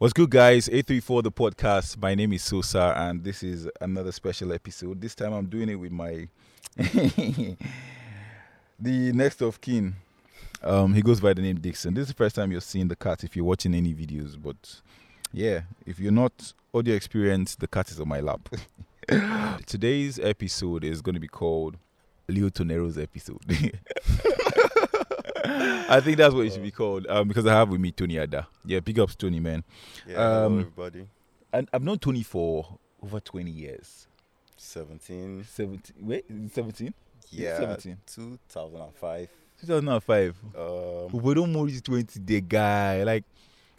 What's good, guys? A34 the podcast. My name is Sosa, and this is another special episode. This time I'm doing it with my the next of kin. Um, he goes by the name Dixon. This is the first time you're seeing the cat if you're watching any videos, but yeah, if you're not audio experience, the cat is on my lap. Today's episode is going to be called Leo Tonero's episode. I think that's what it should be called um, because I have with me Tony Adah. Yeah, big ups Tony, man. Yeah, hello Um, everybody. And I've known Tony for over 20 years. 17. 17, wait, 17? Yeah, 17. 2005. 2005. Um, We don't more 20 the guy. Like,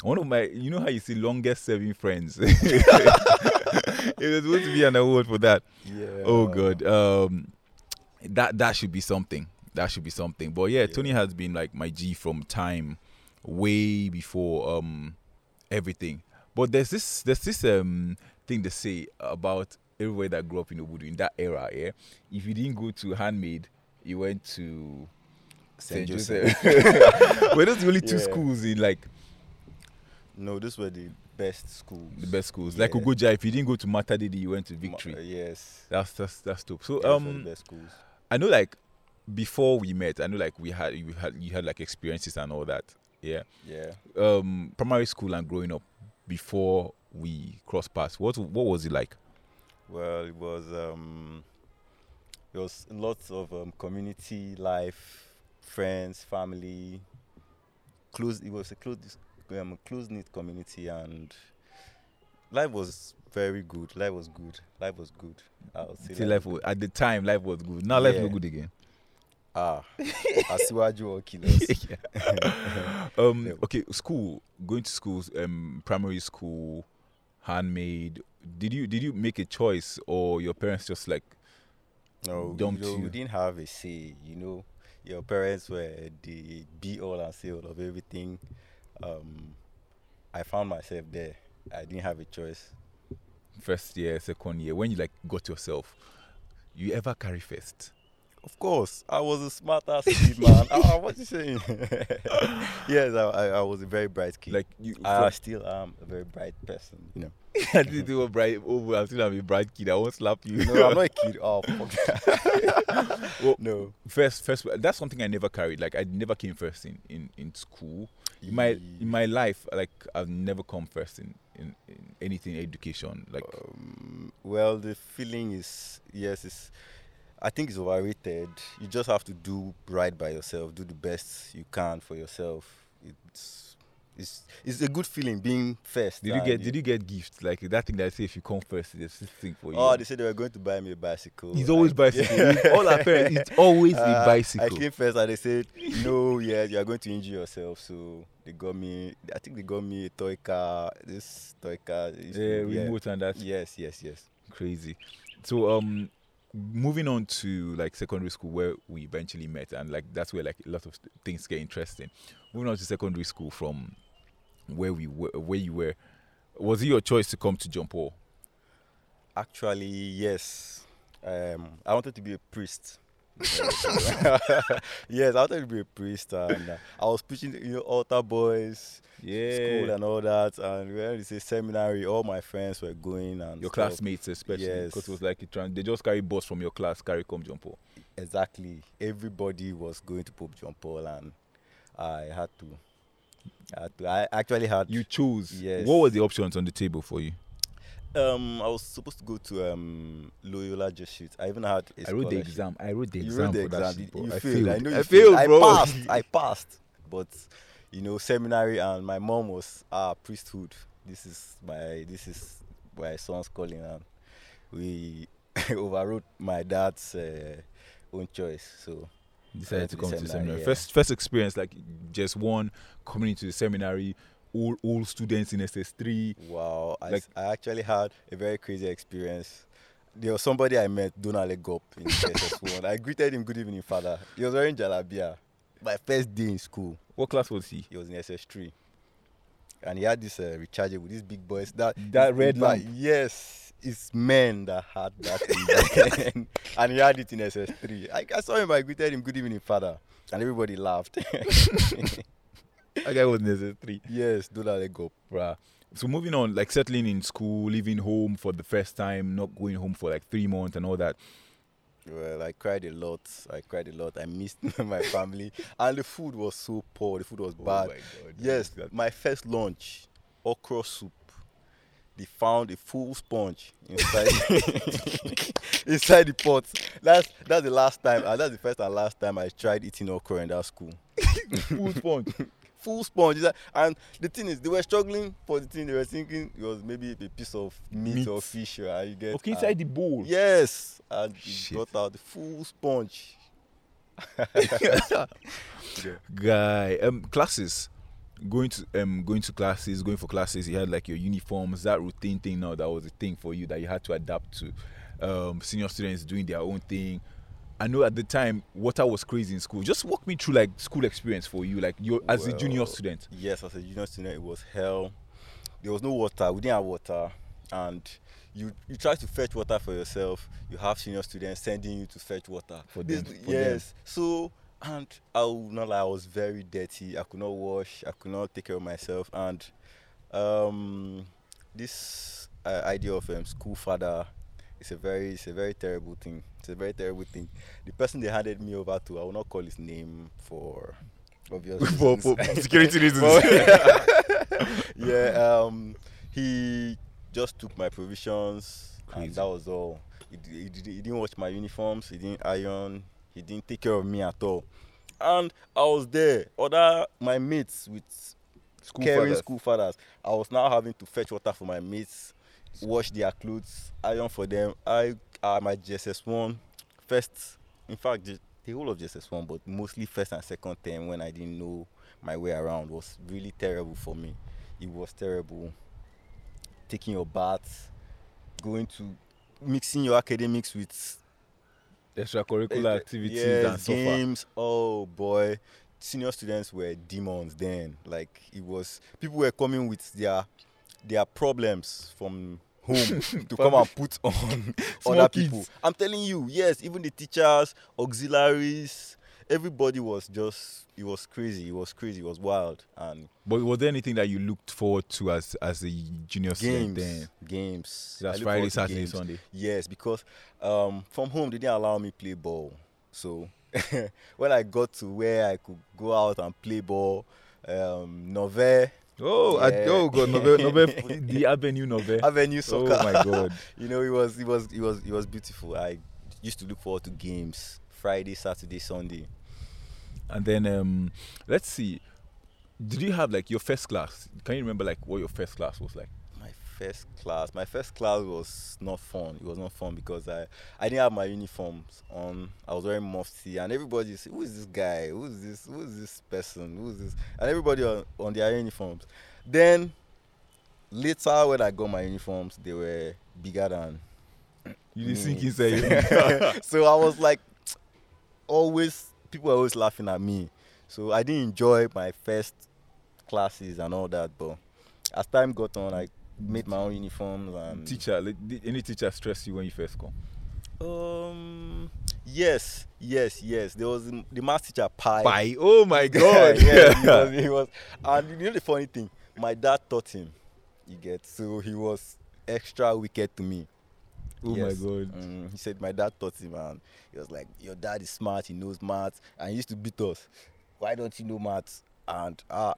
one of my, you know how you see longest serving friends? it was supposed to be an award for that. yeah. Oh, God. Um, that that should be something. That should be something. But yeah, Yeah. Tony has been like my G from time way before um everything. But there's this there's this um thing they say about everybody that grew up in Obudu in that era. Yeah, if you didn't go to Handmade, you went to Saint Saint Joseph. Joseph. Were those only two Yeah. schools in like No, those were the best schools. the best schools? Like Yeah. Ogoja, if you didn't go to Matadidi, you went to Ma- Victory. uh, yes. That's that's that's dope. So Yeah, um best schools. I know like before we met, I know like we had you had you had like experiences and all that. Yeah. Yeah. Um primary school and growing up before we crossed paths. What what was it like? Well, it was um, it was lots of um, community life, friends, family. Close. It was a close, um, close knit community, and life was very good. Life was good. Life was good. I would say life was, at the time life was good. Now life Yeah. good again. Ah, Asiwaju or killers. Um Yeah. okay, school, going to school, um primary school, handmade. Did you did you make a choice or your parents just like No, Dumped you, know, you. didn't have a say. You know, your parents were the be all and say all of everything. Um, I found myself there. I didn't have a choice. first year, second year, when you like got yourself, you ever carry first? Of course, I was a smart ass kid, man. what you saying? yes, I, I, I was a very bright kid. Like you I from- still am a very bright person. You know. I didn't do a bright over. I'm still a bright kid. I won't slap you. No, I'm not a kid. Oh, fuck. Well, no. first, first. That's something I never carried. Like I never came first in in in school. In my in my life, like I've never come first in in, in anything education. Like Um, well, the feeling is yes, it's. I think it's overrated. You just have to do right by yourself. Do the best you can for yourself. It's it's it's a good feeling being first. did you get did you get gifts like that thing that I say if you come first, there's this thing for you. Oh, they said they were going to buy me a bicycle. it's always I- bicycle. Yeah. All our parents. It's always a Uh, bicycle. I came first and they said, no, yeah, you are going to injure yourself. So they got me, I think they got me a toy car, this toy car. it used to yeah, yeah. remote and that. Yes, yes, yes. crazy. So um moving on to like secondary school where we eventually met and like that's where like a lot of things get interesting. Moving on to secondary school from where we were where you were was it your choice to come to John Paul? Actually, yes. Um, I wanted to be a priest. yes, I wanted to be a priest, and uh, I was preaching, you know, altar boys, school, and all that. And when they say seminary, all my friends were going, and your stuff. classmates especially Yes. because it was like a tran- they just carry bus from your class carry come John Paul. Exactly, everybody was going to Pope John Paul, and I had to. I, had to, I actually had. You choose. Yes. What were the options on the table for you? Um, I was supposed to go to um Loyola Jesuit. I even had. A I wrote the exam. I wrote the you exam wrote the exam. shit, You. I failed. failed. I know you I failed, I bro. passed. I passed. But you know, seminary and my mom was ah priesthood. This is my this is my son's calling and we overrode my dad's uh, own choice. So decided to to come to the seminary, seminary. yeah. First, first experience like just one coming into the seminary. All all students in SS three. wow, I, Like- s- I actually had a very crazy experience. There was somebody I met, Donald Legop in SS1. I greeted him, good evening, father. He was wearing jalabia. My first day in school. What class was he? he was in SS3. And he had this uh, rechargeable, these big boys. That That red like, lamp. Yes, it's men that had that thing back then. and he had it in SS3. I, I saw him, I greeted him, good evening, father. And everybody laughed. That guy was three. yes, do that leg up. Bruh. so moving on, like settling in school, leaving home for the first time, not going home for like three months and all that. Well, I cried a lot. I cried a lot. I missed my family, and the food was so poor. The food was oh bad. Oh my God, yes, that- my first lunch, okra soup. They found a full sponge inside inside the pot. That's that's the last time. And that's the first and last time I tried eating okra in that school. full sponge. Full sponge. And the thing is, they were struggling for the thing. They were thinking it was maybe a piece of meat, Meat. or fish. Or you get Okay, inside the bowl. Yes, and Shit. got out the full sponge. Guy, um, classes. Going to um going to classes, going for classes. You had like your uniforms. That routine thing now that was a thing for you that you had to adapt to. Um, senior students doing their own thing. I know at the time water was crazy in school. Just walk me through like school experience for you, like you as a junior student. Yes, as a junior student, it was hell. There was no water. We didn't have water, and you you try to fetch water for yourself. You have senior students sending you to fetch water. For This- them, for them. yes. So and I will not lie, I was very dirty. I could not wash. I could not take care of myself, and um, this uh, idea of um, school father it's a very it's a very terrible thing it's a very terrible thing the person they handed me over to i will not call his name for obvious For- reasons. for security reasons. Yeah um he just took my provisions Crazy. and that was all he, he, he didn't wash my uniforms he didn't iron he didn't take care of me at all and i was there other my mates with School caring fathers. school fathers. I was now having to fetch water for my mates, wash their clothes, iron for them. I uh, my GSS one first, in fact, the, the whole of GSS one, but mostly first and second term when I didn't know my way around was really terrible for me. It was terrible. Taking your bath, going to mixing your academics with extracurricular Eh, activities yes, and so far. games. Oh boy, senior students were demons then. Like it was, people were coming with their their problems from home to come and put on other kids. people. I'm telling you, yes, even the teachers, auxiliaries, everybody was just. It was crazy. It was crazy. It was wild and But was there anything that you looked forward to as as a junior student games, then? games. That's Friday, Saturday, games. Sunday. Yes, because um, from home they didn't allow me play ball. So when I got to where I could go out and play ball, um, Nove, Oh, I, Yeah. oh God, Nove, Nove, the Avenue Nove. Avenue Oh my God. you know, it was it was it was it was beautiful. I used to look forward to games Friday, Saturday, Sunday. And then um, let's see. Did you have like your first class? Can you remember like what your first class was like? My first class, my first class was not fun. It was not fun because I I didn't have my uniforms on. I was wearing mufti, and everybody said, "Who is this guy? Who is this? Who is this person? Who is this?" And everybody on, on their uniforms. Then later, when I got my uniforms, they were bigger than You didn't sink inside. so I was like, always people were always laughing at me. So I didn't enjoy my first classes and all that. But as time got on, I made my own uniforms and teacher, like, did any teacher stress you when you first come? Um, yes, yes, yes. There was the math teacher Pi. Bye. Oh my God. yeah, he was, he was. And you know the funny thing, my dad taught him. You get so he was extra wicked to me. Oh my God. Mm, he said my dad taught him, and he was like, "Your dad is smart. He knows maths, and he used to beat us. Why don't you know maths?" And uh,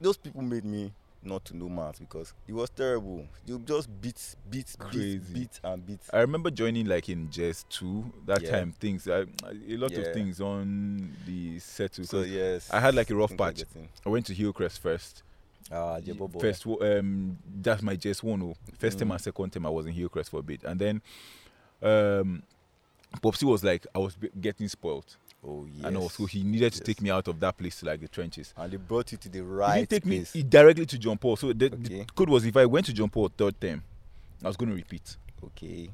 those people made me not to know maths because it was terrible. You just beat, beat, Crazy. beat, beat, and beat. I remember joining like in Jazz 2. That Yeah. time things, I, a lot Yeah. of things on the set. So yes, I had like a rough patch. I went to Hillcrest first. Ah, boy. First, um, that's my JS one. oh. First time Mm. and second time I was in Hillcrest for a bit, and then, um, Popsy was like I was b- getting spoiled, Oh yes. and also he needed to Yes. take me out of that place to like the trenches. and they brought you to the right didn't take place. me he directly to John Paul. So the, the code was if I went to John Paul third term, I was going to repeat. okay.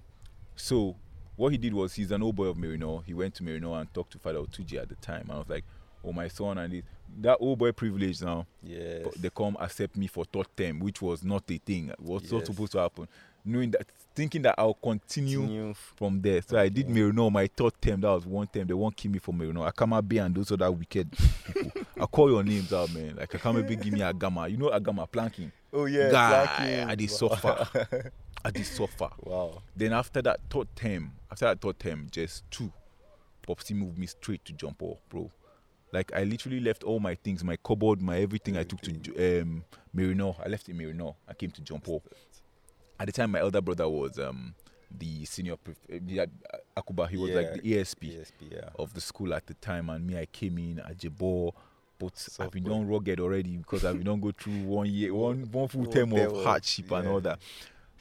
So what he did was he's an old boy of Merino. He went to Merino and talked to Father Otuji at the time. And I was like, oh my son, and it, that old boy privilege now. Yes. co- They come accept me for third term, which was not a thing. It was not supposed to happen. Knowing that, thinking that I'll continue Continue. from there. So I did Okay. Merino my third term. That was one term. They won't kill me for Merino. Akama Bay and those other wicked people. I call your names out, man. Like I can't maybe give me a gamma. You know a gamma planking. Oh yeah, Guy, planking. I did suffer. I did suffer. wow. Then after that third term, after that third term, just two, Popsy moved me straight to jump off, bro. Like I literally left all my things, my cupboard, my everything. I took to um, Merino. I left in Merino. I came to jump off. At the time, my elder brother was um, the senior, pref- uh, uh, Akuba. He was like the ASP PSP, yeah. of the school at the time, and me, I came in at Jebo. But I've been done rugged already because I've been done go through one year, one one full term of hardship and all that.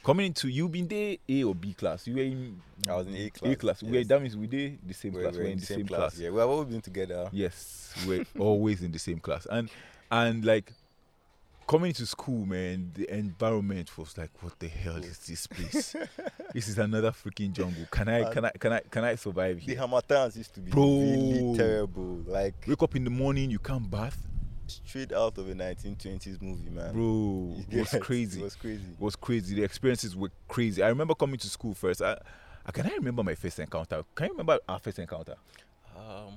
Coming into you been there A or B class? You were in I was in A A class, class. We yes. that means we did the same We're- class. we're We're in the same, class. Yeah, we have always been together. Yes, we're always in the same class. And and like coming to school, man, the environment was like, what the hell is this place? this is another freaking jungle. Can I can I can I can I survive here? The? Harmattans used to be Bro. really terrible. Like Wake up in the morning, you can't bath, straight out of a 1920s movie, man. bro. It was crazy. It was crazy. It was crazy. The experiences were crazy. I remember coming to school first. I, I can I remember my first encounter. Can you remember our first encounter? Um,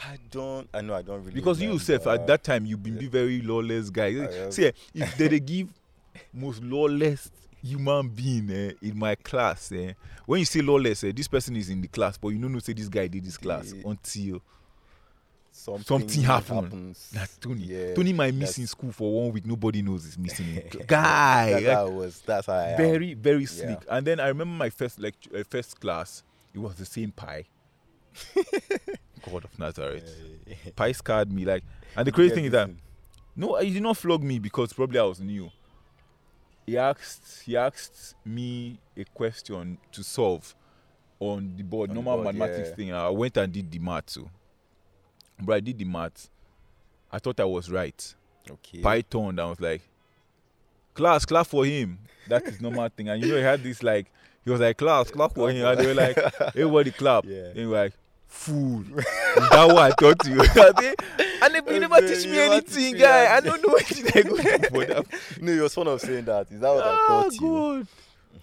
I don't. I know I don't really. Because you yourself at that time you've been the very lawless guy. See, eh, if they, they give most lawless human being eh, in my class, eh, when you say lawless, eh, this person is in the class, but you don't know say this guy did this class Yeah. until something, something happened. happens. that Tony. Yeah, Tony might miss in school for one week. Nobody knows he's missing. Guy, That's like, how was. That's how I am. very very Yeah. And then I remember my first lecture, uh, first class. It was the same pie. God of Nazareth. Pie scarred me like, and the crazy thing is that. No, he did not flog me because probably I was new. He asked he asked me a question to solve on the board, On the normal board, mathematics yeah. thing. I went and did the math too. Oh. But I did the math. I thought I was right. Okay. Python, and I was like, class, clap for him. That is normal thing. And you know, he had this like, he was like, class, clap for him. And they were like, everybody clap. Yeah. And he was like, fool. is that what I taught you? I and they, you never Okay, teach you me anything, guy. I don't know what I go do for that. no, you was fond of saying that. Is that what I Ah, taught you? God.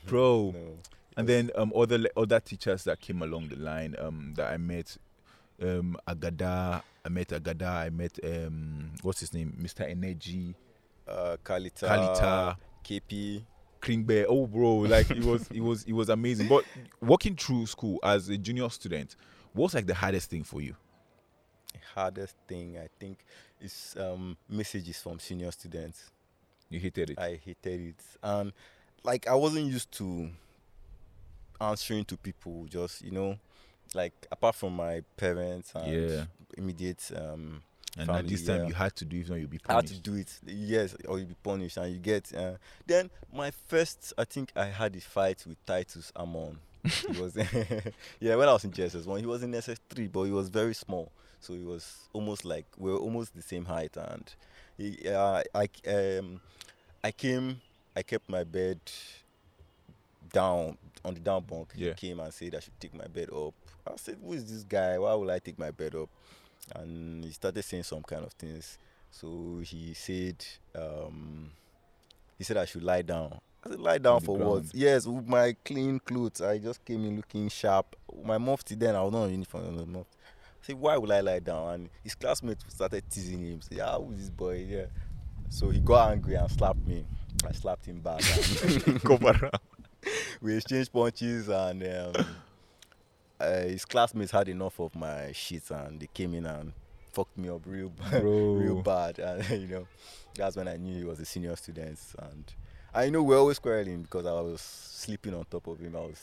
Bro. No. And then um other other teachers that came along the line um that I met um Agada I met Agada I met um what's his name Mr Energy Uh, Kalita, Kalita KP. Klingbe oh bro like it was it was it was amazing but walking through school as a junior student what's like the hardest thing for you Hardest thing I think is um, messages from senior students. you hated it I hated it, and like I wasn't used to answering to people. Just you know, like apart from my parents and Yeah. immediate um, and at this time yeah. you had to do not you'll be I had to do it, yes, or you be punished, and you get. Uh, then my first, I think I had a fight with Titus Amon. He was, yeah, when I was in JSS one, he was in SS three, but he was very small, so he was almost like we were almost the same height, and he, uh, I, um, I came, I kept my bed down on the down bunk. Yeah. He came and said I should take my bed up. I said, "Who is this guy? Why would I take my bed up?" and he started saying some kind of things. So he said, um, he said I should lie down. I said, lie down for what? Yes, with my clean clothes. I just came in looking sharp. My mufti then, I was not in uniform. I was not. I said, why would I lie down? And his classmates started teasing him. Say, ah, who's this boy? Yeah. So he got angry and slapped me. I slapped him back. we exchanged punches and um, uh, his classmates had enough of my shit and they came in and fucked me up real bad, real bad. And you know, that's when I knew he was a senior student. And I know we're always quarreling because I was sleeping on top of him. I was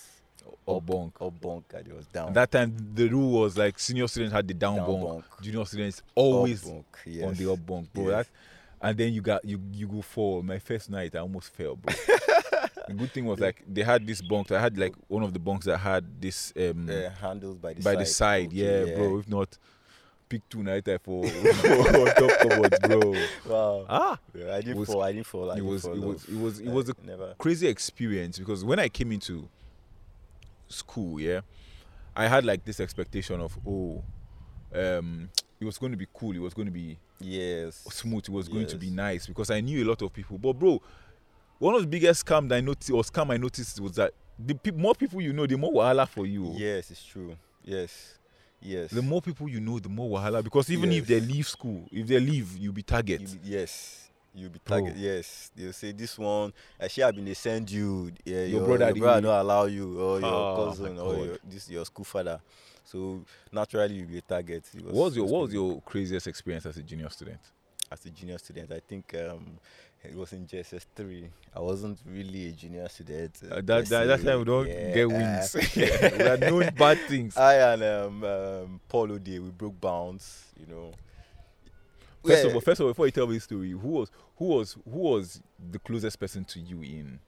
Or up, bunk. up bunk and he was down. And that time the rule was like senior students had the down, Down bunk, bunk. junior students always bunk, on the up bunk, bro. Yes. And then you got you you go fall. My first night, I almost fell, bro. the good thing was like they had this bunk. I had like one of the bunks that had this um Uh, handles by the by side. the side. Okay, yeah, bro. If not, pick two night I for on top cupboards, bro. Wow. Ah, Yeah, I didn't was- fall. I didn't fall. I it didn't was fall it off. was it was it was a never. crazy experience because when I came into school, yeah, I had like this expectation of oh, um, it was going to be cool. It was going to be Yes. smooth. It was going to be nice because I knew a lot of people. But bro, one of the biggest scam that I noticed or scam I noticed was that the peop more people you know, the more wahala for you. Yes, it's true. Yes, yes. The more people you know, the more wahala. Because even if they leave school, if they leave, you'll be target. You be- yes. You'll be target. Yes. They'll say this one. I should have been they send you. Yeah, Your your, brother your brother don't allow you, or your Oh, cousin, or your, this your school father. So naturally you'll be a target. It what was your What was your craziest experience as a junior student? as a junior student? I think um, it was in JSS three. I wasn't really a junior student. Uh, that, that that's se. time we don't Yeah, get uh, wins. we are doing bad things. I and um, um, we broke bounds, you know. First Yeah. of all, first of all, before you tell me the story, who was who was who was the closest person to you in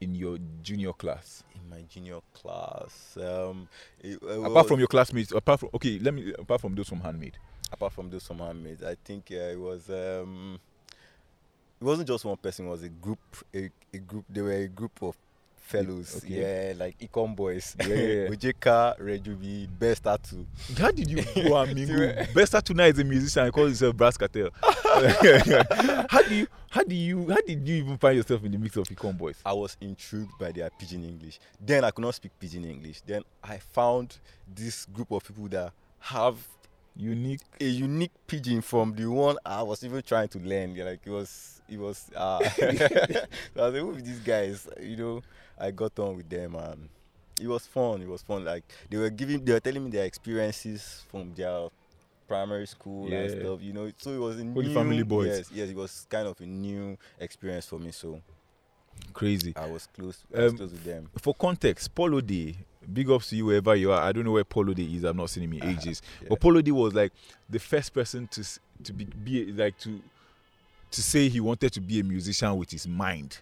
in your junior class? in my junior class, um, it, apart from your classmates, apart from okay, let me apart from those from handmade. apart from those from handmaids, I think uh, it was um, it wasn't just one person. It was a group. A, a group. They were a group of fellows. Okay. Yeah, like Econ boys. Yeah. Ojeka, Rejubi, Best Tattoo. How did you go and mingle? Yeah. Besta tonight is a musician. He calls himself Brass Cartel. how do you? How do you? How did you even find yourself in the mix of Econ boys? I was intrigued by their pidgin English. Then I could not speak pidgin English. Then I found this group of people that have Unique. a unique pigeon from the one I was even trying to learn. Yeah, like it was, it was. Uh, so I was like, who these guys? You know, I got on with them and it was fun. It was fun. Like they were giving, they were telling me their experiences from their primary school and stuff. You know, so it was a new, family boys. Yes, yes, it was kind of a new experience for me. So Crazy. I was close. I was Um, close with them. For context, Polo Day. Big ups to you wherever you are. I don't know where Polo Day is. I've not seen him in ah, ages. Yeah. But Polo Day was like the first person to to be, be like to to say he wanted to be a musician with his mind.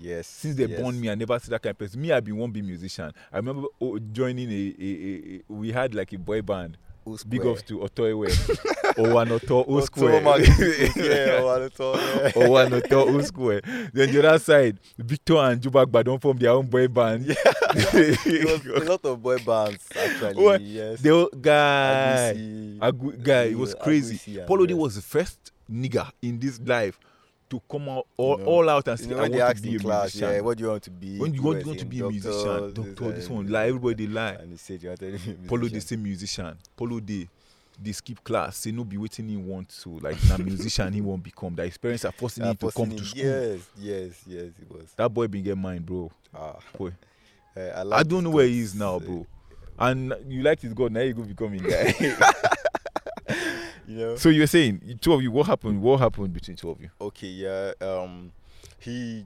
Yes. Since they yes. born me, I never see that kind of person. Me, I've been one big musician. I remember oh, joining a, a, a we had like a boy band. O Big ups to Otoewe. Owanoto O Oto Square. Magnificent, yeah, Owanoto, O Then the other side, Victor and Jubak don't form their own boy band. Yeah. a lot of boy bands actually. What? Yes. the guy. Agu- guy, it was crazy. Agusi D was the first nigga in this life to come out all, know, all out and You say, know, I want to be a class, musician. yeah, what do you want to be? when you want, want to be a musician, doctor, doctor, this one, like everybody lie. And he said, you are telling me Polo musician. musician. Polo they they skip class. Say no be waiting he want to. Like na musician he won't become. That experience are forcing him to come Posini, to school. Yes, yes, yes, it was. That boy been get mine, bro. Ah, Boy. eh, I, I don't know where he is now, eh, bro. And you like his God, now you go becoming guy. You know. so you're saying two of you, what happened? What happened between two of you? okay yeah um he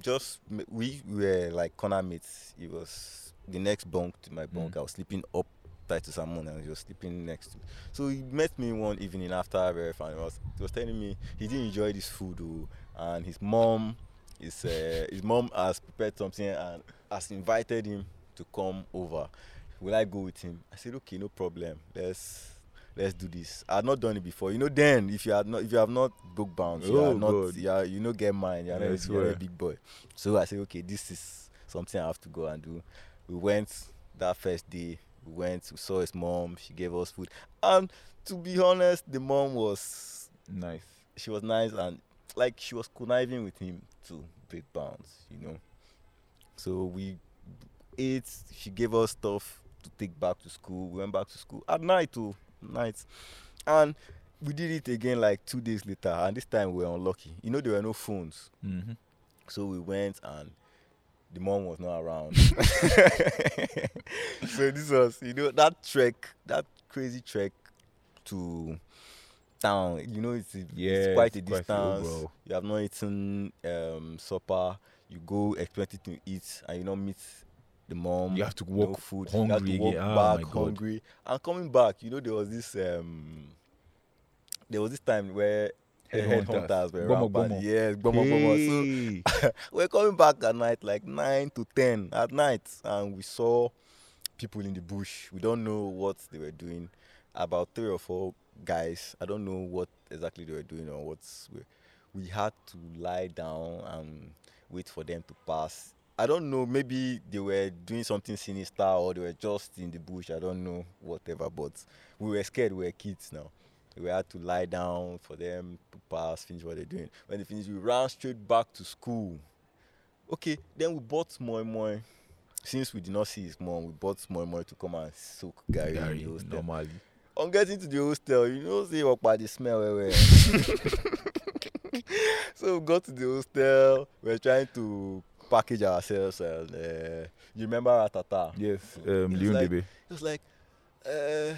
just we were like corner mates he was the next bunk to my bunk Mm. i was sleeping up tight to someone and he was sleeping next to me so he met me one evening after ref and he was, he was telling me he didn't enjoy this food oh, and his mom is uh, his mom has prepared something and has invited him to come over will i go with him i said okay no problem let's let's do this. I had not done it before. You know then if you had not if you have not book bounds you Oh, are not God. you are you know get mine you're, I not, you're a big boy. So i said okay this is something i have to go and do. We went that first day we went we saw his mom she gave us food. And to be honest the mom was Nice. she was nice and like she was conniving with him to break bounds you know. So we ate she gave us stuff to take back to school. We went back to school. At night too night. And we did it again like two days later and this time we were unlucky. You know there were no phones. Mm-hmm. so we went and the mom was not around. So this was you know that trek that crazy trek to town you know it's, Yeah, it's quite a it's quite distance. bro. you have not eaten um, supper. You go expecting to eat and you don't meet the mom You have to no walk food you have hungry to walk again. Ah, back God. hungry and coming back you know there was this um there was this time where Headhunters. were gbomo. yes gbomo, gbomo. so we're coming back at night, like nine to ten at night, and we saw people in the bush. We don't know what they were doing. About three or four guys. I don't know what exactly they were doing or what's. We, we had to lie down and wait for them to pass. I don't know. Maybe they were doing something sinister or they were just in the bush. I don't know. Whatever. But we were scared. We were kids now. We had to lie down for them to pass, finish what they're doing. When they finished, we ran straight back to school. Okay, then we bought moi moi since we did not see his mom, we bought small money to come and soak garri, in garri, the hostel. normally. On getting to the hostel, you know, see what by the smell where we So we got to the hostel. We are trying to package ourselves and uh, eh, you remember Atata? Yes, euh, um, Leon like, Debe. He was like, uh,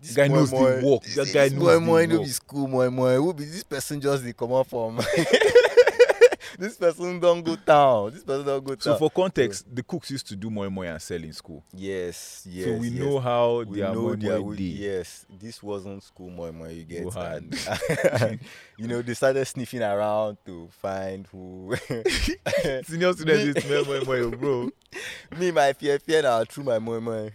this guy knows the walk. This, guy knows the walk. This boy, knows boy, the walk. This cool, boy, boy. Who be this person just they come up from? this person don't go town. This person don go down. So for context, the cooks used to do moi moi and sell in school. yes, yes. so we yes. know how we their know moi their moi yes this wasn't school moi moi you get and, you know they started sniffing around to find who Senior students smell moi moi, bro. me my fear fear now threw my moi moi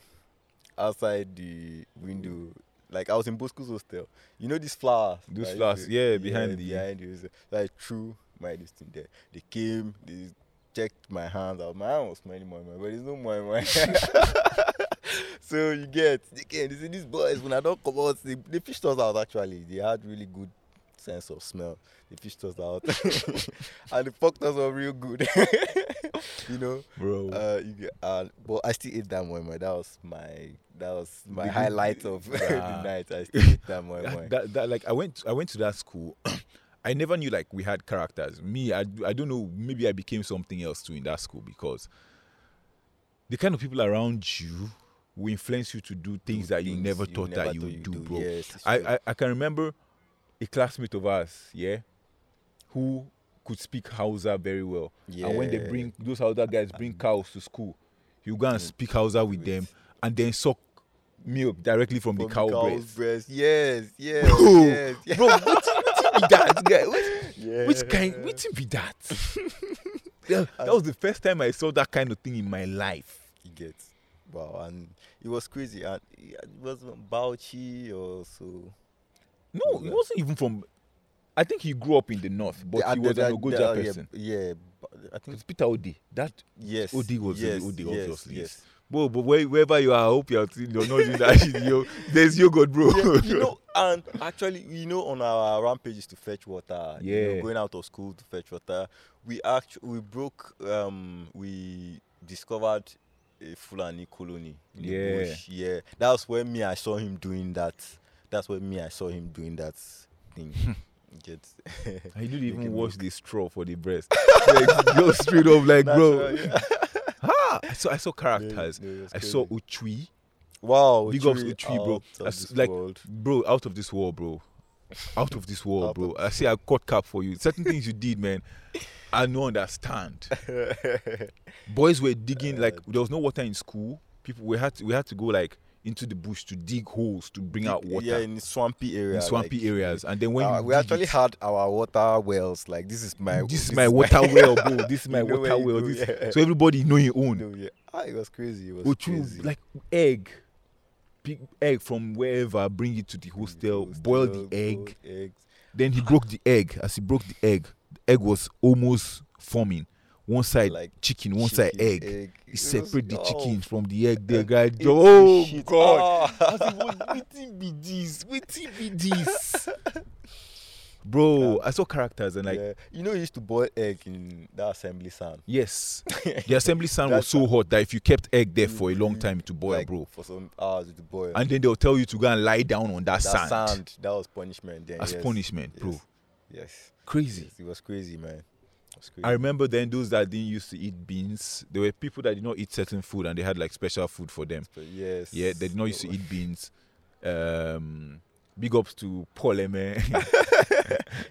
outside the window like I was in Bosco's hostel you know these flowers Those right? flowers, yeah, behind the- behind you I threw my this thing there they came they checked my hands out my hand was smelling moi but there's no moi moi so you get they came they say these boys when I don't come out they, they fished us out actually they had really good sense of smell they fished us out and they fucked us up real good you know Bro. uh, you get, uh, but I still ate that moi moi. That was my that was my The- highlight of the night. I still ate that moi moi. that, that, that, like I went I went to that school. I never knew like we had characters. Me, I, I don't know. Maybe I became something else too in that school because the kind of people around you will influence you to do things Do that you never thought that you would do, bro. Yes, I. I I can remember a classmate of ours, yeah, who could speak Hausa very well. Yeah. And when they bring those Hausa guys bring cows to school, you go and speak Hausa with With- them and then suck milk directly from, From the cow cow's breast. Yes, yes, Bro, yes, yes. Bro, what that guy? Which, yeah. which kind? Which be that? Yeah, that was the first time I saw that kind of thing in my life. You get wow, and it was crazy. And it was Bauchi or so. No, he Yeah. wasn't even from. I think he grew up in the north, but The- he was the- an Ogoja the- uh, person. Yeah, yeah, I think It's Peter Odi. That yes. Odi was yes, Odi, yes, obviously. Yes. Bro, but wherever you are, I hope you're, you're not doing that shit. Yo, there's yogurt, bro. yeah, you know, and actually, you know, on our rampages to fetch water, you know, Yeah. going out of school to fetch water, we actually we broke, um, we discovered a Fulani colony in the Yeah. bush. Yeah, that was when me I saw him doing that. That's when me I saw him doing that thing. Get he didn't even wash the straw for the breast. like, go straight up, like, bro. Yeah. I saw, I saw characters. No, it was I saw. Uchui. wow, big ups Uchui bro. out of this like- world. Bro, out of this world, bro. Out of this world, bro. I say I caught cap for you. Certain things you did, man. I don't understand. Boys were digging uh, like there was no water in school. People we had to, we had to go like into the bush to dig holes to bring out water Yeah, in swampy areas. in swampy areas. And then when Uh, you we actually it- had our water wells. Like this is my this is my water well, bro. This is my You water well. go, This, yeah. So everybody know your own. No, yeah. Ah, it was crazy. It was you crazy. like egg, big egg from wherever, bring it to the hostel, boil the egg. eggs. Then he broke the egg. As he broke the egg, the egg was almost forming. One side Like chicken, one side chicken, egg. It He was- separate the oh, chickens from the egg. The guy, it's oh shit. God! Ah. I said, what wetin be this? Wetin be this? Bro, I saw characters and like yeah. You know, you used to boil egg in that assembly sand. yes, the assembly stand was so hot that if you kept egg there for a long you- time to boil, like, bro, For some hours to boil. and then they'll tell you to go and lie down on that, that sand, That was punishment. Then, as yes. punishment, bro. Yes. Yes. Crazy. Yes, It was crazy, man. It was crazy. I remember then those that didn't used to eat beans. There were people that did not eat certain food and they had like special food for them. Yes. Yeah, they did not used to eat beans. Um, big ups to Paul Eme.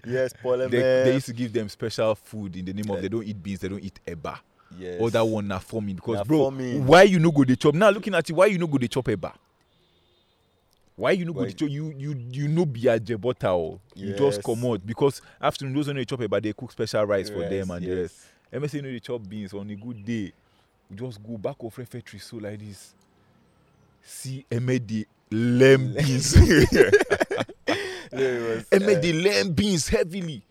Yes, Paul they, they used to give them special food in the name of they don't eat beans, they don't eat eba. Yes. Or that one na for me because Na bro, me. why you no go dey chop? Now looking at you, why you no go dey chop eba? Why you no go dey chop? You you you no be a jebota or you just Yes. come out because afternoon those when they chop eba they cook special rice for them Yes, and the yes. rest. MSA know they chop beans on a good day. Just go back of refectory so like this. See Eme the lamb beans. Yeah, it was, Eme the lamb beans heavily.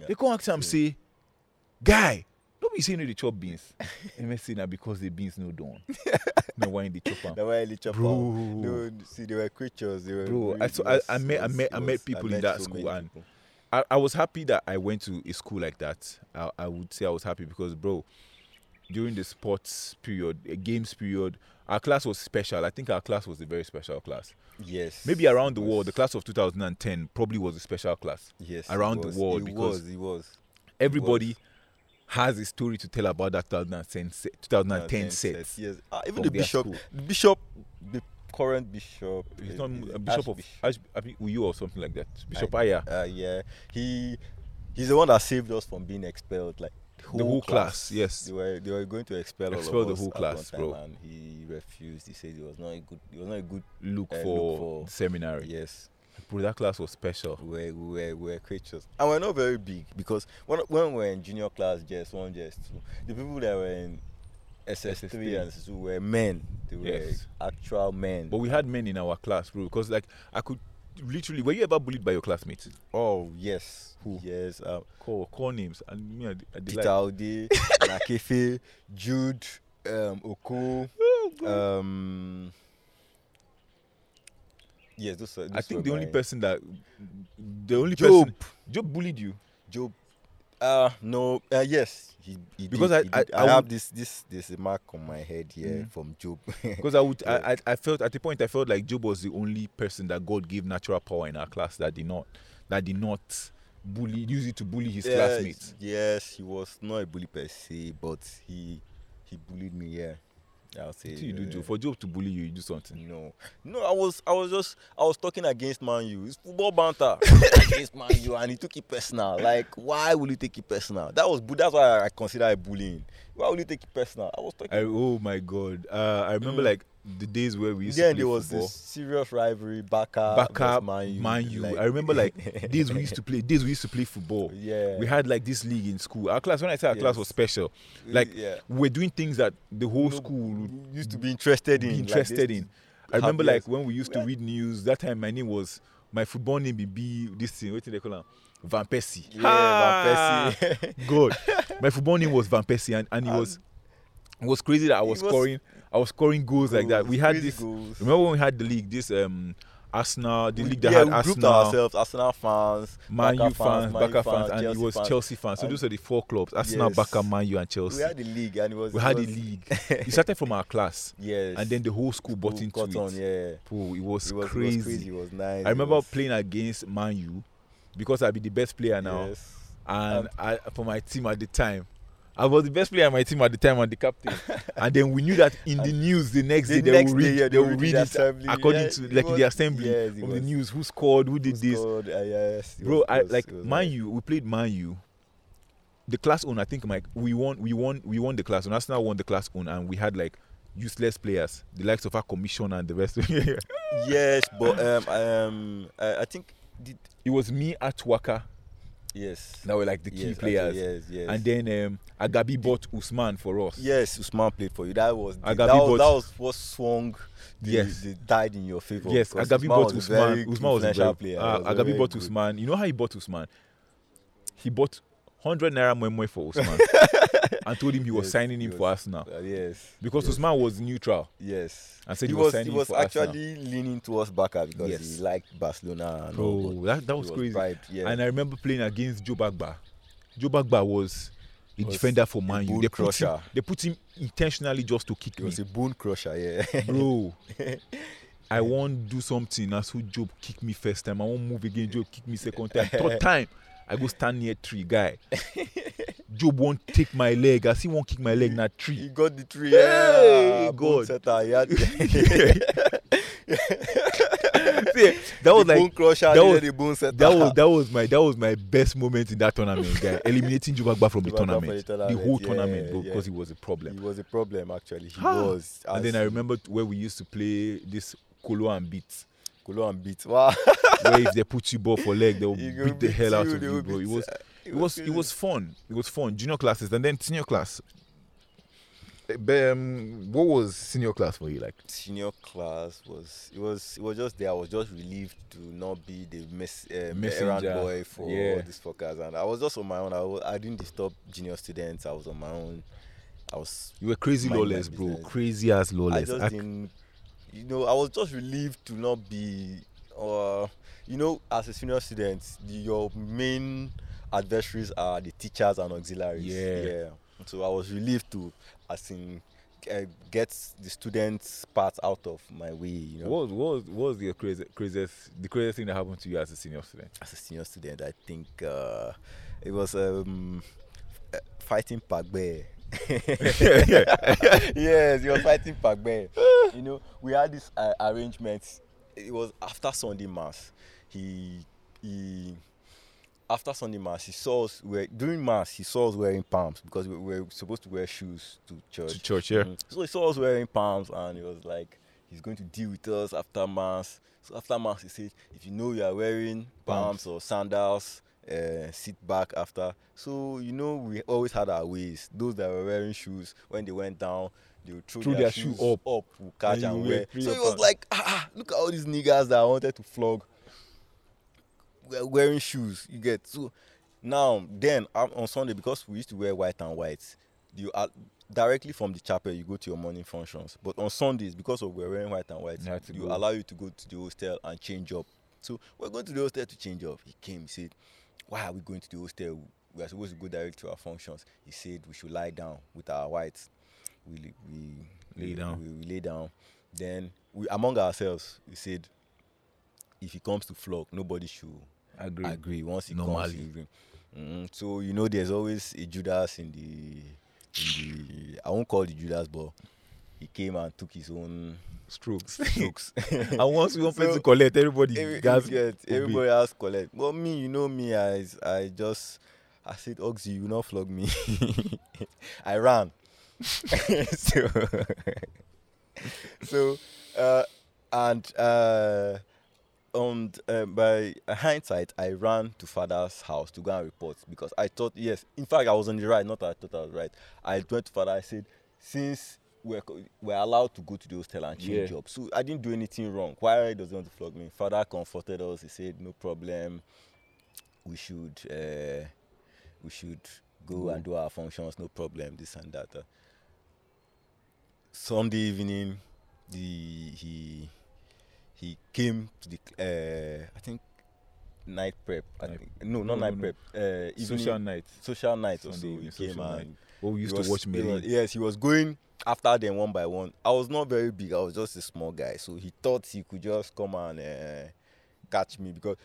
Yeah. They come ask am say, guy, don't be saying no dey chop beans. Eme say na because the beans no done. no why they chop am. That's why they chop Bro. No, see, they were creatures. They were Bro, I it I- was- I met- it I met- it I met was- people in that so school and-. I, I was happy that I went to a school like that. I, I would say I was happy because, bro, during the sports period, uh, games period, our class was special. I think our class was a very special class. Yes. Maybe around the world, the class of 2010 probably was a special class. yes, it around the world It because was. It was. Everybody has a story to tell about that 2010, se- 2010 Uh, set. Yes. Uh, even the bishop, the bishop, the current bishop. He's uh, not a bishop of Archbishop. Arch, I mean, Uyo or something like that. Bishop I- Aya. Uh, yeah, he he's the one that saved us from being expelled. Like The whole class, yes. They were they were going to expel, Expel the whole class, bro. and he refused. He said it was not a good. It was not a good. Look, uh, look for for- seminary. Yes, Bro, that class was special. we were we were, we were creatures, and we're not very big because when when we were in junior class, just one, just two, the people that were in SS3 SS3. and SS2 were men. They were Yes. actual men. But we had men in our class, bro. Because like I could literally. Were you ever bullied by your classmates? oh yes, Who? Yes, um, Call call names and me. I, I Peter Nakefe, Jude, um, Oko, um, yes, those are, I those think the only my- person that the only Job, person Job bullied you. Job. Uh no, uh, yes, he, he Because did, I- he. I- I, I have would- this this this mark on my head here Mm. from Job. Because I would, Yeah. I, I, felt at the point I felt like Job was the only person that God gave natural power in our class that did not, that did not bully, use it to bully his Yeah, classmates. Yes, he was not a bully per se, but he he bullied me. Yeah, I'll say. What you do, uh, Job? For Job to bully you, you do something. No, no, I was, I was just, I was talking against Man U. It's football banter against Man U, and he took it personal. Like, why will you take it personal? That was, that's why I consider it bullying. Why will you take it personal? I was talking. I, oh my God! Uh, I remember Mm. like the days where we used then to play there was football. this serious rivalry, Baka, Baka, Man U. Man U. like- I remember like days we used to play. Days we used to play football. yeah, We had like this league in school. Our class, when I say our class was special, like yeah. we were doing things that the whole No, school used to be interested in, like, interested this- in. I remember like when we used to read news. That time my name was my football name be be this thing. What do they call him? Van Persie. Yeah, Ah! Van Persie. God, my football name was Van Persie, and, and it was it was crazy that I was, was- scoring. I was scoring goals like that. We had this. goals. Remember when we had the league? This um Arsenal, the league that yeah, had we Arsenal, ourselves, Arsenal fans, Man U fans, Man Barca fans, and it was fans. Chelsea fans. So And- those are the four clubs: Arsenal, Yes. Barca, Man U, and Chelsea. We had the league, and it was. We it had was, the league. it started from our class, Yes. and then the whole school bought Who into caught it. yeah. Bro, it was, It was, crazy. It was crazy. It was nice. I remember was- playing against Man U because I'd be the best player now, Yes. and Um, I, for my team at the time. I was the best player on my team at the time and the captain. and then we knew that in the news the next The day they next will day, read, yeah, they will read it assembly. according Yeah, to like was- the assembly yes, it of the news who scored, who did who this. scored, uh, yes, Bro, was- I like it was Man nice. U. We played Man U. The class own, I think, Mike. We won. We won. We won the class own. Arsenal won the class own, and we had like useless players, the likes of our commission and the rest. of it Yes, but um, um, I, I think did was me, at Atwaka, yes. that were like the key yes, players, Yes, yes. and then um, Agabi bought Usman for us. yes, Usman played for you. That was the, Agabi that, was, bought- that was what swung. The, Yes. the died in your favor. Yes, Agabi bought was a very Usman. Usman was a very, player. uh, was Agabi very bought good- Usman. You know how he bought Usman? He bought 100 naira moe for Usman and told him he was Yes, signing him for was- Arsenal Uh, yes, because yes. Usman was neutral Yes. and said he he, was, was signing he was for Arsenal. actually leaning towards Barca because Yes. he liked Barcelona and Bro, that, that was crazy. yeah. And I remember playing against Joe Bagba. Joe Bagba was a Was defender for Man U. They put, him, they put him intentionally just to kick he me. was a bone crusher, yeah. Bro, I won't do something. That's who Job kick me first time. I won't move again. Job kick me second time. Third time, I go stand near tree guy. Job won't take my leg. I see won't kick my leg. Not he tree. He got the three. Hey, yeah, God. See, that was the like crusher. that That was- was the bone setter. that was that was my that was my best moment in that tournament, guy. Eliminating Joe Bagba from the Bagba from tournament, the the whole yeah, tournament, bro, yeah. because he was a problem. He was a problem actually. He Ah. was. And then I remember where we used to play this Kolo and beat, Kolo and beat. Wow. where if they put you ball for leg, they will go beat the hell out of you, bro. It beat- was it was it was fun. It was fun. Junior classes and then senior class. Eh, but, um, what was senior class for you like? senior class was it was it was just there. I was just relieved to not be the mess, uh, errand boy for Yeah. all these fuckers, and I was just on my own. I, was, I didn't disturb junior students. I was on my own. I was. You were crazy lawless, bro. Crazy ass I lawless. just I- didn't. You know, I was just relieved to not be. Uh, you know, as a senior student, the, your main adversaries are the teachers and auxiliaries. Yeah. Yeah. So I was relieved to, as in, uh, get the students' part out of my way. You know, What was, what was, what was the crazy, craziest the craziest thing that happened to you as a senior student? as a senior student, I think uh, it was um, uh, fighting Pagbe. yes, he was fighting Pagbe. you know, we had this uh, arrangement. It was after Sunday mass. He he after Sunday mass, he saw us we during mass. He saw us wearing palms because we were supposed to wear shoes to church. To church, yeah. Mhm. So he saw us wearing palms, and he was like, he's going to deal with us after mass. So after mass, he said, if you know you are wearing palms or sandals, uh, sit back after. So you know, we always had our ways. Those that were wearing shoes, when they went down, they would throw Throw their, their shoe shoes up. up, would catch And and wear. So it was like, ah, ah, look at all these niggas that I wanted to flog. We're wearing shoes. You get so now then um, on Sunday because we used to wear white and white. You are directly from the chapel you go to your morning functions. But on Sundays because of we're wearing white and white, You you allow you to go to the hostel and change up. So we're going to the hostel to change up. He came. He said, "Why are we going to the hostel? We are supposed to go direct to our functions." He said we should lie down with our whites. We we Lay we, down. We, we lay down. Then we among ourselves we said, if he comes to flog, nobody should Agree. agree once he Normally. comes. agree. Mhm. So you know, there's always a Judas in the in the. I won't call it Judas, but he came and took his own Strokes. strokes. and once we want So, to collect, everybody Every, gas. get, everybody has collect. But me, you know me, I I just I said, Oxy, you not flog me. I ran. so so uh, and uh, on uh, by hindsight, I ran to father's house to go and report because I thought yes. In fact, I was on the right, not that I thought I was right. I went to father. I said since we're allowed to go to the hostel and change Yeah. job, so I didn't do anything wrong. Why does he want to flog me? Father comforted us. He said no problem. We should uh, we should go Go. and do our functions. No problem. This and that. uh. Sunday evening, the he he came to the uh, I think night prep. I Night- think no, no, not no, night no. prep. Uh, evening, Social night. social night or so. He came social and night. Well, we used to was- watch Mary. was- Yes, he was going after them one by one. I was not very big. I was just a small guy, so he thought he could just come and uh, catch me because.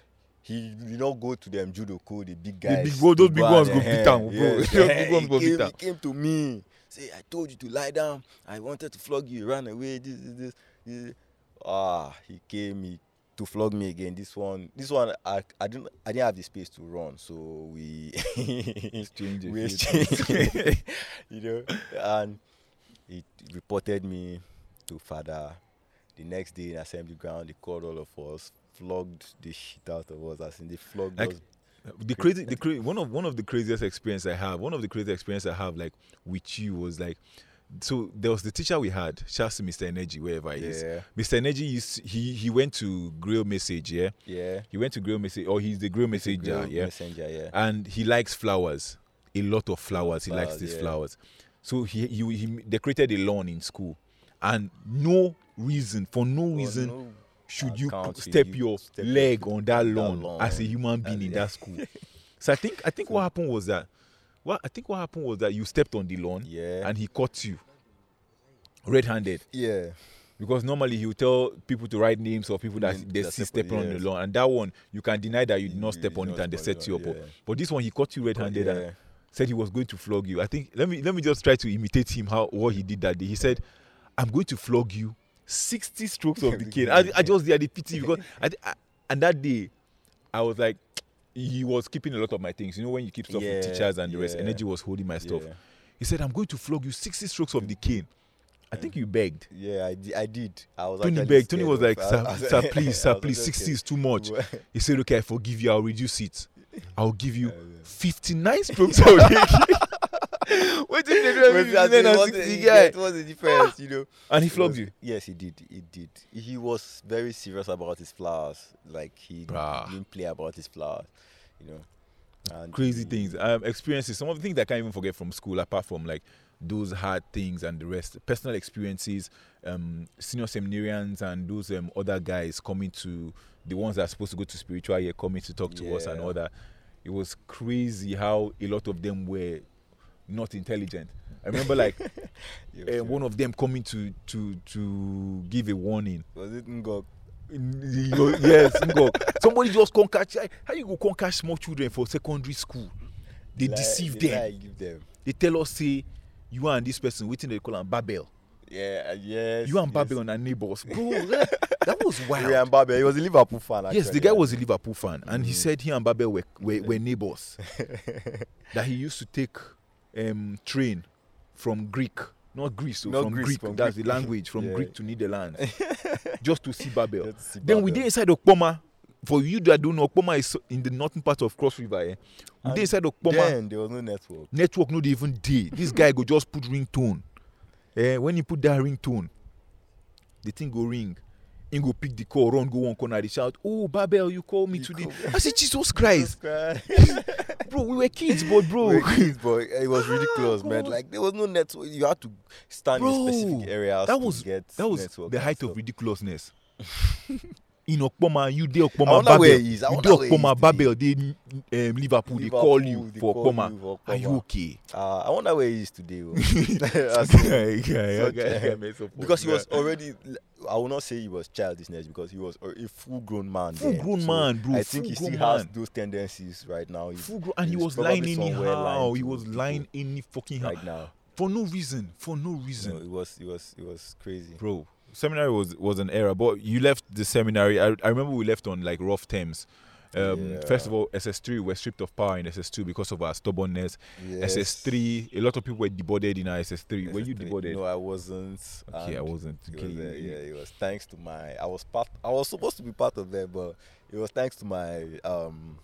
He did not go to them judo code, the big guys. big- those big ones go beat eh, bro. yes, eh, big ones go beat. He came to me, say, "I told you to lie down. I wanted to flog you. You ran away. This, this, this." Ah, he came he, to flog me again. This one, this one, I, I didn't, I didn't have the space to run, so we Exchange a we exchanged, you know, and he reported me to father. The next day in assembly ground, they called all of us, flogged the shit out of us. As in, they flogged Like, us. the crazy the cra- one of one of the craziest experience I have one of the craziest experience I have like with you was like so there was the teacher we had shouts to Mr. Energy wherever he is Yeah, Mr. Energy used he he went to Grail Message yeah yeah. he went to Grail Message or he's the Grail Messenger Grail yeah messenger, yeah. and he likes flowers a lot of flowers he likes these yeah. flowers so he, he he decorated a lawn in school and no reason for no reason no should you step you your step leg on that on that lawn, lawn. as a human being in yeah. that school. so I think I think what happened was that well I think what happened was that you stepped on the lawn Yeah. and he caught you red-handed yeah. because normally he would tell people to write names of people that they see step on- stepping on the lawn and that one you can deny that you did not You- step on it and they set you up. But this one he caught you red-handed and. Said he was going to flog you. I think let me let me just try to imitate him how what he did that day. He said, "I'm going to flog you 60 strokes of the cane." I, I just did the pity because I, I and that day I was like, he was keeping a lot of my things. You know when you keep stuff Yeah, with teachers and the rest. Energy was holding my stuff. Yeah. He said, "I'm going to flog you 60 strokes of the cane." I think you begged. Yeah, I, I did. I was Tony begged. Tony was like, "Sir, was- sir, please, sir, please, 60 is too much." He said, "Okay, I forgive you. I'll reduce it. I'll give you yeah, yeah. 59 strokes the cane." What did they do? I 59 and what 60 the- guy? It was the difference, you know. And he flogged you. Yes, he did. He did. He was very serious about his flowers. Like he Bruh. didn't play about his flowers, you know. And Crazy he- things, um, experiences. Some of the things I can't even forget from school, apart from like those hard things and the rest. Personal experiences, um, senior seminarians and those um, other guys coming to the ones that are supposed to go to spiritual year coming to talk to us and Yeah. all that. It was crazy how a lot of them were not intelligent. I remember like uh, one of them coming to to to give a warning. was it Ngok? Yes, Ngok. somebody just can't catch. How you go catch small children for secondary school? They Lie- deceive they them. them. They tell us say you and this person waiting they call am Babel. Yeah, uh, yes. You and yes. Babel are neighbors, bro. that, was wild. Ryan Babel, he was a Liverpool fan. Yes, the guy was a Liverpool fan, and he Mm. said he and Babel were, were, were neighbors. that he used to take um, train from Greek, not Greece, so Not from Greece, Greek. from that's Greek. the language from Yeah. Greek to Netherlands, just to see Babel. See Then we Babel. did inside Okpoma. For you that don't know, Okpoma is in the northern part of Cross River. Eh? We did inside Okpoma. Then there was no network. Network not even day. This guy go just put ringtone. Eh, when he put that ringtone, the thing go ring. He go pick the call, run, go one corner, they shout, Oh, Babel, you call me You today. call me. I said, Jesus Christ. Jesus bro, we were kids, but bro. We're kids, but it was ridiculous, man. Like there was no network. You had to stand Bro, in specific areas that to was get that was the height of stuff. ridiculously in Okpoma, you dey Okpoma Babel. he is. I You dey Okpoma. Babel, they um, Liverpool, they call you they for Okpoma. Are you okay? Uh, I wonder where he is today. oh. As Guy, in, guy, such guy, a- guy mess up because he was already. I will not say he was childishness because he was a a full-grown man. then. Full-grown So man, bro, I think he still full-grown has those tendencies right now. He- Full gro- and he was lying anyhow. He was lying any fucking right now. for no reason. For no reason, know, it was it was it was crazy. bro. Seminary was was an era, but you left the seminary. I, I remember we left on like rough terms. Um, First of all, SS3 were stripped of power in SS2 because of our stubbornness. Yes. SS3, a lot of people were deboarded in our SS3. Were you SS3. No, I wasn't. okay, I wasn't. It Okay, was, uh, yeah, it was thanks to my. I was part. I was supposed to be part of them, but it was thanks to my. Um,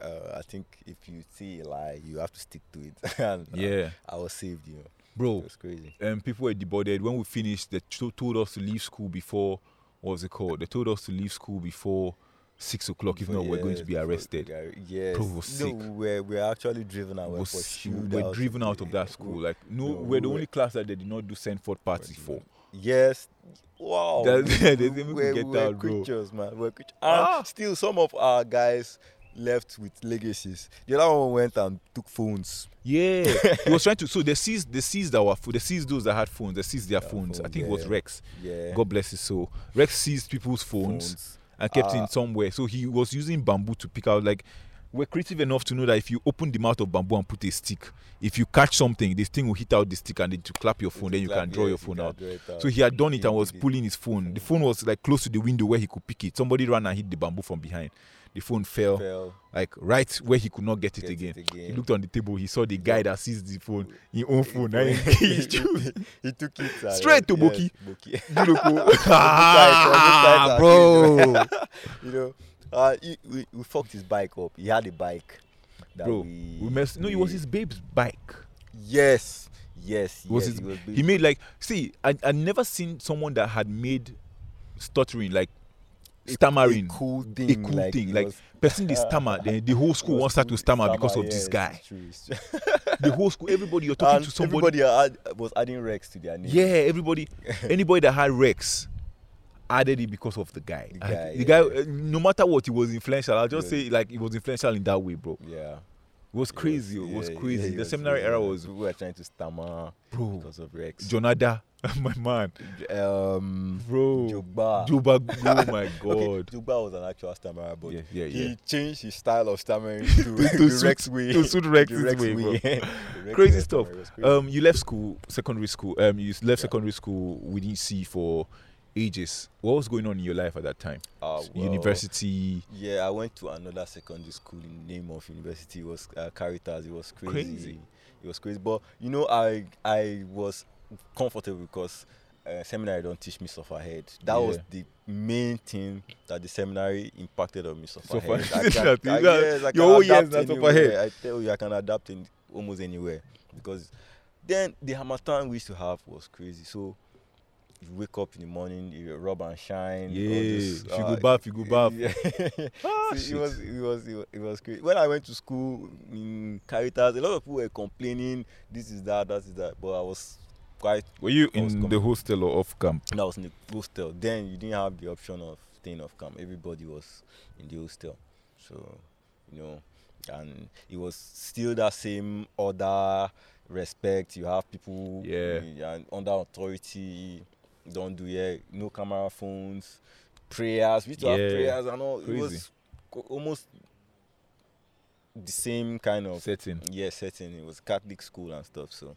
uh, I think if you see a lie, you have to stick to it. and uh, yeah, I was saved. You know, bro. was crazy. um, people were deboarded when we finished. They to- told us to leave school before. What was it called? They told us to leave school before six o'clock. If Before- not, we're going to be we arrested. Yes. Bro, was no, sick. we're we're actually driven. Was- for we were out driven of out of that school. Like no, no, we're the we only were- class that they did not do send forth party for. Yes. Wow. That- they didn't even we're, get we're out, creatures, man. We're creatures. Ah. And still, some of our guys left with legacies. The other one went and took phones. Yeah, he was trying to. So they seized, they seized our, they seized those that had phones. They seized their Their phones. I think it was. Rex. Yeah. God bless his soul. Rex seized people's phones. and kept it Ah. in somewhere. So he was using bamboo to pick out like we're creative enough to know that if you open the mouth of bamboo and put a stick, if you catch something, this thing will hit out the stick and then to clap your phone, then you can draw your phone out. So he had done it and was pulling his phone. The phone was like close to the window where he could pick it. Somebody ran and hit the bamboo from behind. The phone fell Fell. like right where he could not get it, Get it again. again. He looked on the table. He saw the guy that seized the phone, his own phone. he, he- took it and Straight to yes, Boki. Boki. Ah, bro. you know, uh, he, we, we fucked his bike up. He had a bike. That Bro, we, we messed. No, it was his babe's bike. Yes, yes, yes. his- was He made like see, I I never seen someone that had made stuttering like stammering a cool a thing. cool like, thing. Like was- person they stammer, then the whole school wants to stammer because of yes, this guy. it's true, it's true. The whole school, everybody you're talking and to somebody. everybody add, was adding Rex to their name. Yeah, everybody, anybody that had Rex added it because of the guy. The I- guy, the guy, uh, no matter what, he was influential. I'll just say like he was influential in that way, bro. yeah. It was crazy. It was yeah, crazy. yeah, it the was seminary era was, We were trying to stammer bro. because of Rex. Jonada, my man, um, bro. Jogba. Juba, oh my god. Okay, Jogba was an actual stammerer, but Yeah, yeah, he yeah. changed his style of stammering to, To the suit- Rex way. to suit Rex's Rex way, bro. Rex Crazy stuff. crazy. Um, you left school, secondary school. Um, you left secondary school. We didn't see for ages. What was going on in your life at that time? Ah, well, University. Yeah, I went to another secondary school in the name of university. It was uh, Caritas. It was crazy. Crazy. It was crazy. But you know, I I was comfortable because uh, seminary don't teach me suffer ahead. That was the main thing that the seminary impacted on me. Suffer Suffer head. head. I can, That- I, yes, I can adapt anywhere. I tell you, I can adapt in almost anywhere because then the Harmattan we used to have was crazy. So. You wake up in the morning, you rub and shine. Yeah. this, you go bath, you go bath. yeah. Ah, it was it was it was, it was great. When I went to school in Caritas, a lot of people were complaining, this is that, that is that. But I was quite Were you in the hostel or off camp? No, I was in the hostel. Then you didn't have the option of staying off camp. Everybody was in the hostel. So, you know, and it was still that same order, respect. You have people Yeah. uh, under authority. Don't do yeah, no camera phones, prayers. We used to have prayers and all. Crazy. It was almost the same kind of Setting. yeah setting. It was Catholic school and stuff. So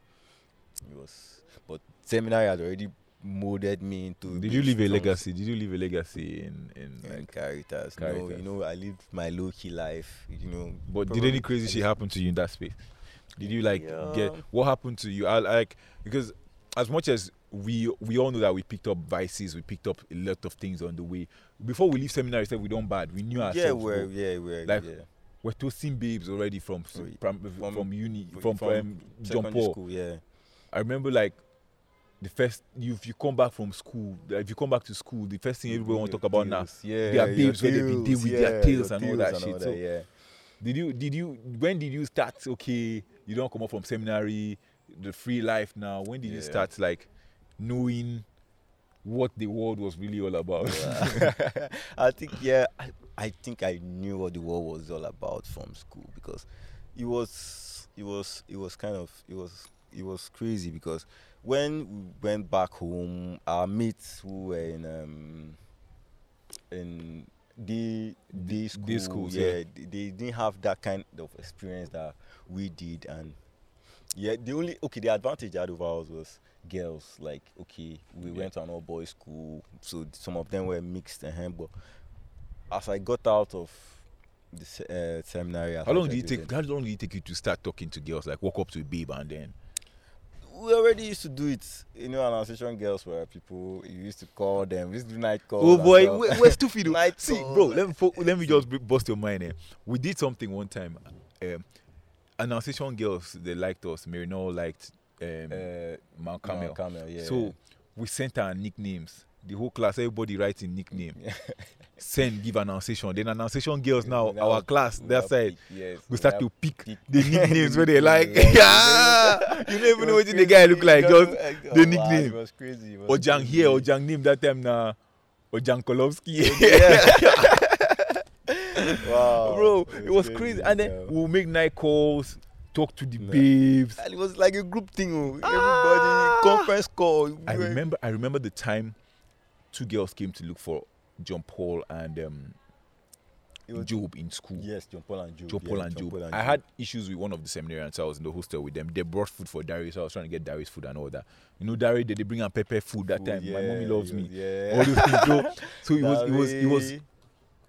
it was, but seminary had already molded me into. Did you leave a legacy? Did you leave a legacy in in in like? Caritas. No, you know, I lived my low key life. You know, But did any crazy shit happen to you in that space? Did you like Yeah. get what happened to you? I like because as much as we we all know that we picked up vices, we picked up a lot of things on the way. Before we leave seminary, said we don't bad. We knew ourselves. Yeah, bro. we're yeah we're Like, yeah. we're toasting babes already from yeah. prim- From- from, uni from- from, from um, John Paul. school. Yeah, I remember like the first you if you come back from school, if you come back to school, the first thing everybody want to talk about now. Yeah, their babes where they be deal with their tails and all that deals shit. So- yeah. Did you did you when did you start? Okay, you don't come up from seminary, the free life now. When did you start like knowing what the world was really all about? I think yeah, I, I think I knew what the world was all about from school because it was it was it was kind of it was it was crazy because when we went back home, our mates who were in um in the day school, Day schools, yeah, yeah. They, they didn't have that kind of experience that we did and yeah the only okay the advantage I had over us was girls like okay we Yeah. went to an all boys school so some of them were mixed and but as I got out of the uh, seminary how long did it take? How long did it take you to start talking to girls? Like walk up to a babe and then we already used to do it you know Annunciation girls were people you used to call them we used to do night calls Oh boy, stuff. we- we're stupid. oh. Night See, bro, let me let me just bust your mind. Eh. We did something one time. Um, Annunciation girls they liked us. Marino liked um, uh, Mount Carmel. Carmel. Carmel, yeah. So we sent our nicknames. The whole class, everybody writing nickname. Yeah. Send, give annunciation. Then annunciation girls now, Now our class, that side, yes, we start to pick pick the nicknames where they like. Yeah. yeah, you don't even know what the guy look like. Just the nickname. It was crazy. It was Ojang crazy. here, Ojang name that time na Ojang Kolowski. Wow. Bro, it was crazy. And then yeah. we'll make night calls, talk to the Nah. babes. And it was like a group thing. oh. Ah. Everybody conference call. I We were- remember I remember the time two girls came to look for John Paul and um, It Job in school. Yes, John Paul and Job. Joe yeah, Paul and John Job. Paul and I had issues with one of the seminarians. So I was in the hostel with them. They brought food for Darius. So I was trying to get Darius food and all that. You know, Darius, they, they bring a pepper food that Food, time. My mommy loves it me. Yeah. All those things. So, so it was, it was, it was. Dari,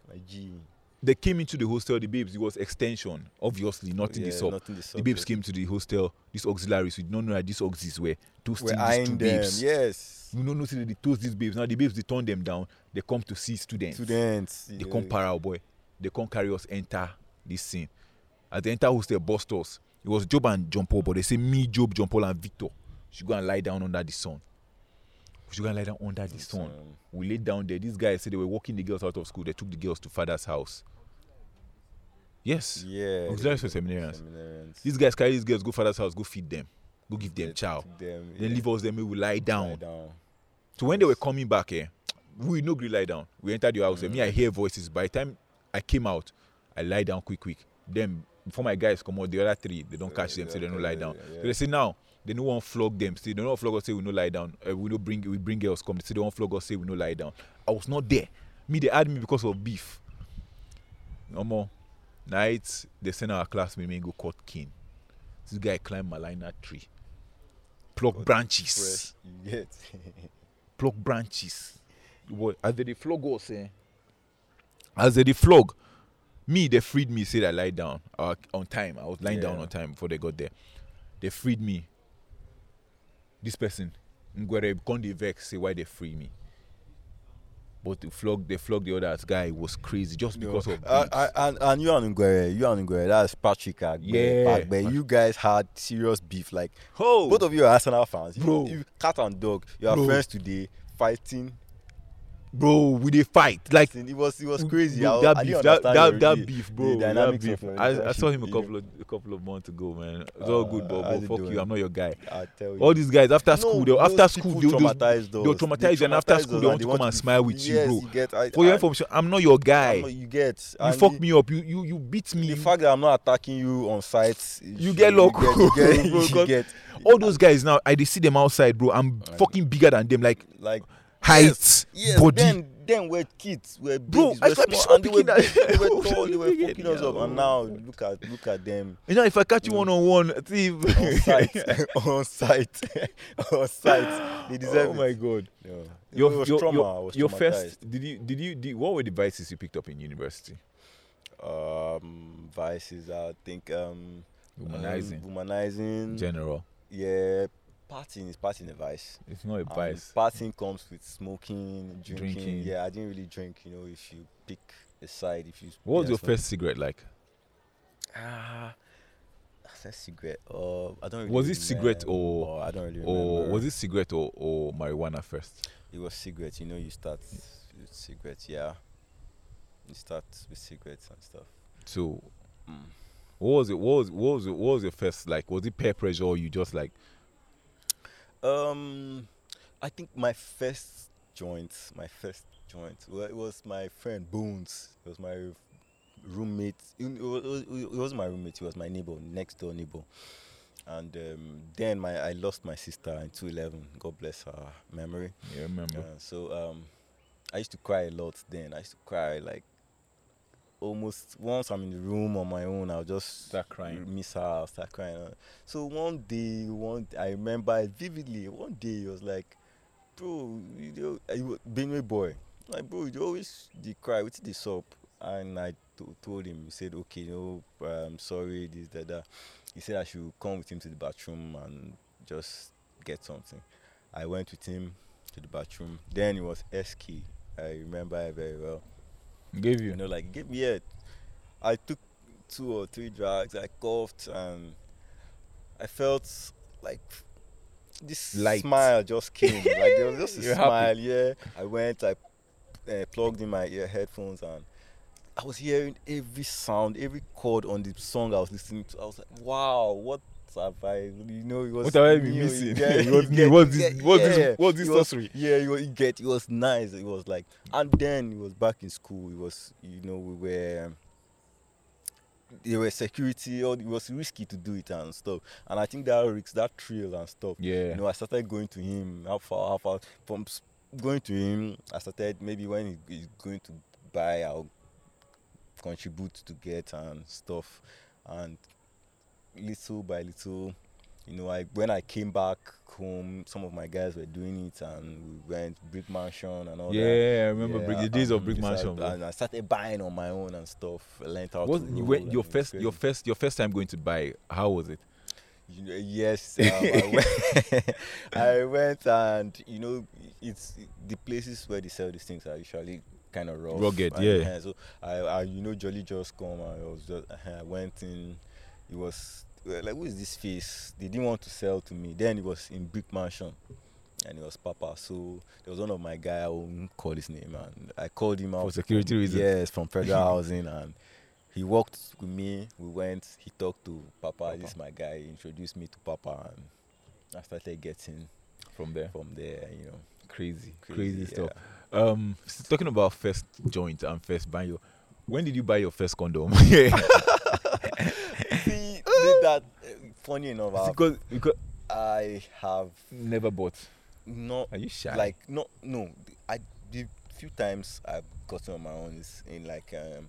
My G. They came into the hostel. The babes. It was extension, obviously, not in the Yeah, sub. not in the sub. The babes came to the hostel. These auxiliaries. We did not know that these auxiliaries were toasting We're these two them. babes. Yes. We don't know say they toast these babes. Now the babes they turn them down. They come to see students. Students. They yeah. come para our boy. They come carry us enter this scene. At the enter hostel bust us. It was Job and John Paul, but they say me, Job, John Paul, and Victor should go and lie down under the sun. We should go and lie down under the sun. Um, We laid down there. These guys said they were walking the girls out of school. They took the girls to father's house. Yes. Yeah. Auxiliaries for seminarians. Seminarians. These guys carry these girls, go father's house, go feed them. Go give them chow. Them, Then leave us them, we will lie down. Lie down. So when they were coming back here, we no gree lie down. We entered the house. eh, Me, I hear voices. By the time I came out, I lie down quick, quick. Then before my guys come out, the other three they don't catch them, so they don't lie down. So they say now they don't want flog them. See, they don't want flog us. Say we no lie down. Uh, we no bring we bring girls come. They say they want flog us. Say we no lie down. I was not there. Me they had me because of beef. No more. Night they send our classmate me go cut king. This guy climb gmelina tree, pluck Cut branches Fresh. You get. pluck branches. Boy, as they flog us, eh? As they flog, me they freed me. Said I lie down uh, on time. I was lying down on time before they got there. They freed me. This person, Ngwere, come dey vex say why they free me. But the flog, they flog the other guy was crazy just because of Uh, babes. uh, and, and you and Ngwere, you and Ngwere, that's Patrick Agbe. Yeah. Then, you guys had serious beef. Like, oh, both of you are Arsenal fans. You- Bro. You, cat and dog. You are Bro. friends today, fighting bro, we dey fight. Like it was it was crazy. Bro, that I beef, that that, beef, bro. That beef. I, I saw him a couple of a couple of months ago, man. It's all good, Uh, but, but it fuck you. I'm not your guy. I tell you. All these guys after school, they after school, they, they, traumatize they'll us. traumatize you, and after school, they want to come and smile with you, bro. You get, I, For your information, I'm not your guy. you get. You fuck me up. You you you beat me. The fact that I'm not attacking you on site, You get loco, You get, you bro, get, you 'cause get all those guys now, I dey see them outside, bro. I'm fucking bigger than them, like like height, yes, body. Then, then we're kids, we're Bro, babies, I we're small, and they were, picking that- big, they were tall, they were fucking us up, and now look at look at them you know, if I catch you one on one, on site, on site, on site. They deserve oh my god. Yeah. Your, it was your, trauma. your, your first did you did you did, what were the vices you picked up in university? um vices i think um Womanizing, um, womanizing general. yeah partying is partying a vice It's not a And vice. partying comes with smoking drinking. Drinking. yeah i didn't really drink you know if you pick a side if you What was your first cigarette like? ah first cigarette uh i don't really Was it cigarette remember. or- i don't really Or remember was it cigarette or, or marijuana first? it was cigarette you know you start with cigarettes yeah you start with cigarettes and stuff So Mm. what was it? What was what was it, what was your first like? Was it peer pressure or you just like Um, I think my first joint, my first joint, well, it was my friend Bones. It was my roommate. It, it was, it was my roommate. He was my neighbor, next door neighbor. And um, then my I lost my sister in 211. God bless her memory. yeah, remember? Uh, so um, I used to cry a lot then. I used to cry like almost once I'm in the room on my own, I'll just Start crying. miss her, I'll start crying. So one day, one I remember it vividly. One day, he was like, "Bro, you know, was Benue boy. Like, bro, you always dey cry. What's this up?" And I told him. He said, "Okay, no, I'm sorry, this, that, that." He said I should come with him to the bathroom and just get something. I went with him to the bathroom. Then it was SK. I remember it very well. Gave you You know, like give me it. I took two or three drugs. I coughed and I felt like this Light. smile just came. like there was just a You're happy. smile. Yeah, I went. I uh, plugged in my ear headphones and I was hearing every sound, every chord on the song I was listening to. I was like, wow, what I? You know, it was. What have I been missing? Yeah, What's you new? get- this- get- this- yeah. this It was- sorcery? Yeah, you, you get. It was nice. It was like, and then it was back in school. It was, you know, we were. There were security. Or it was risky to do it and stuff. And I think that risk, that thrill and stuff. Yeah. You know, I started going to him. How far? How far? From going to him, I started maybe when he- he's going to buy, I'll contribute to get and stuff. And little by little, you know, I when I came back home, some of my guys were doing it, and we went brick mansion and all that. yeah, I remember Yeah, brick, the days of brick mansion. I, and I started buying on my own and stuff. I learned how What to you went, your first your first your first time going to buy? How was it? You know, yes, um, I, went, I went and you know it's the places where they sell these things are usually kind of rough, Rugged, yeah. uh, so I, I, you know, Jolly just come and I was just, I went in. It was like, who is this face? They didn't want to sell to me. Then it was in Brick Mansion, and it was Papa. So there was one of my guy. I won't call his name, and I called him out For security reasons. Yes, from Federal Housing, and he walked with me. We went. He talked to Papa. This is my guy. He introduced me to Papa, and I started getting From there, from there. You know, crazy, crazy, crazy, stuff. yeah. Um, talking about first joint and first banjo. When did you buy your first condom? See, that. uh, Funny enough, I- because because I have never bought. not Are you shy? like no no. I the few times I've gotten on my own is in like um,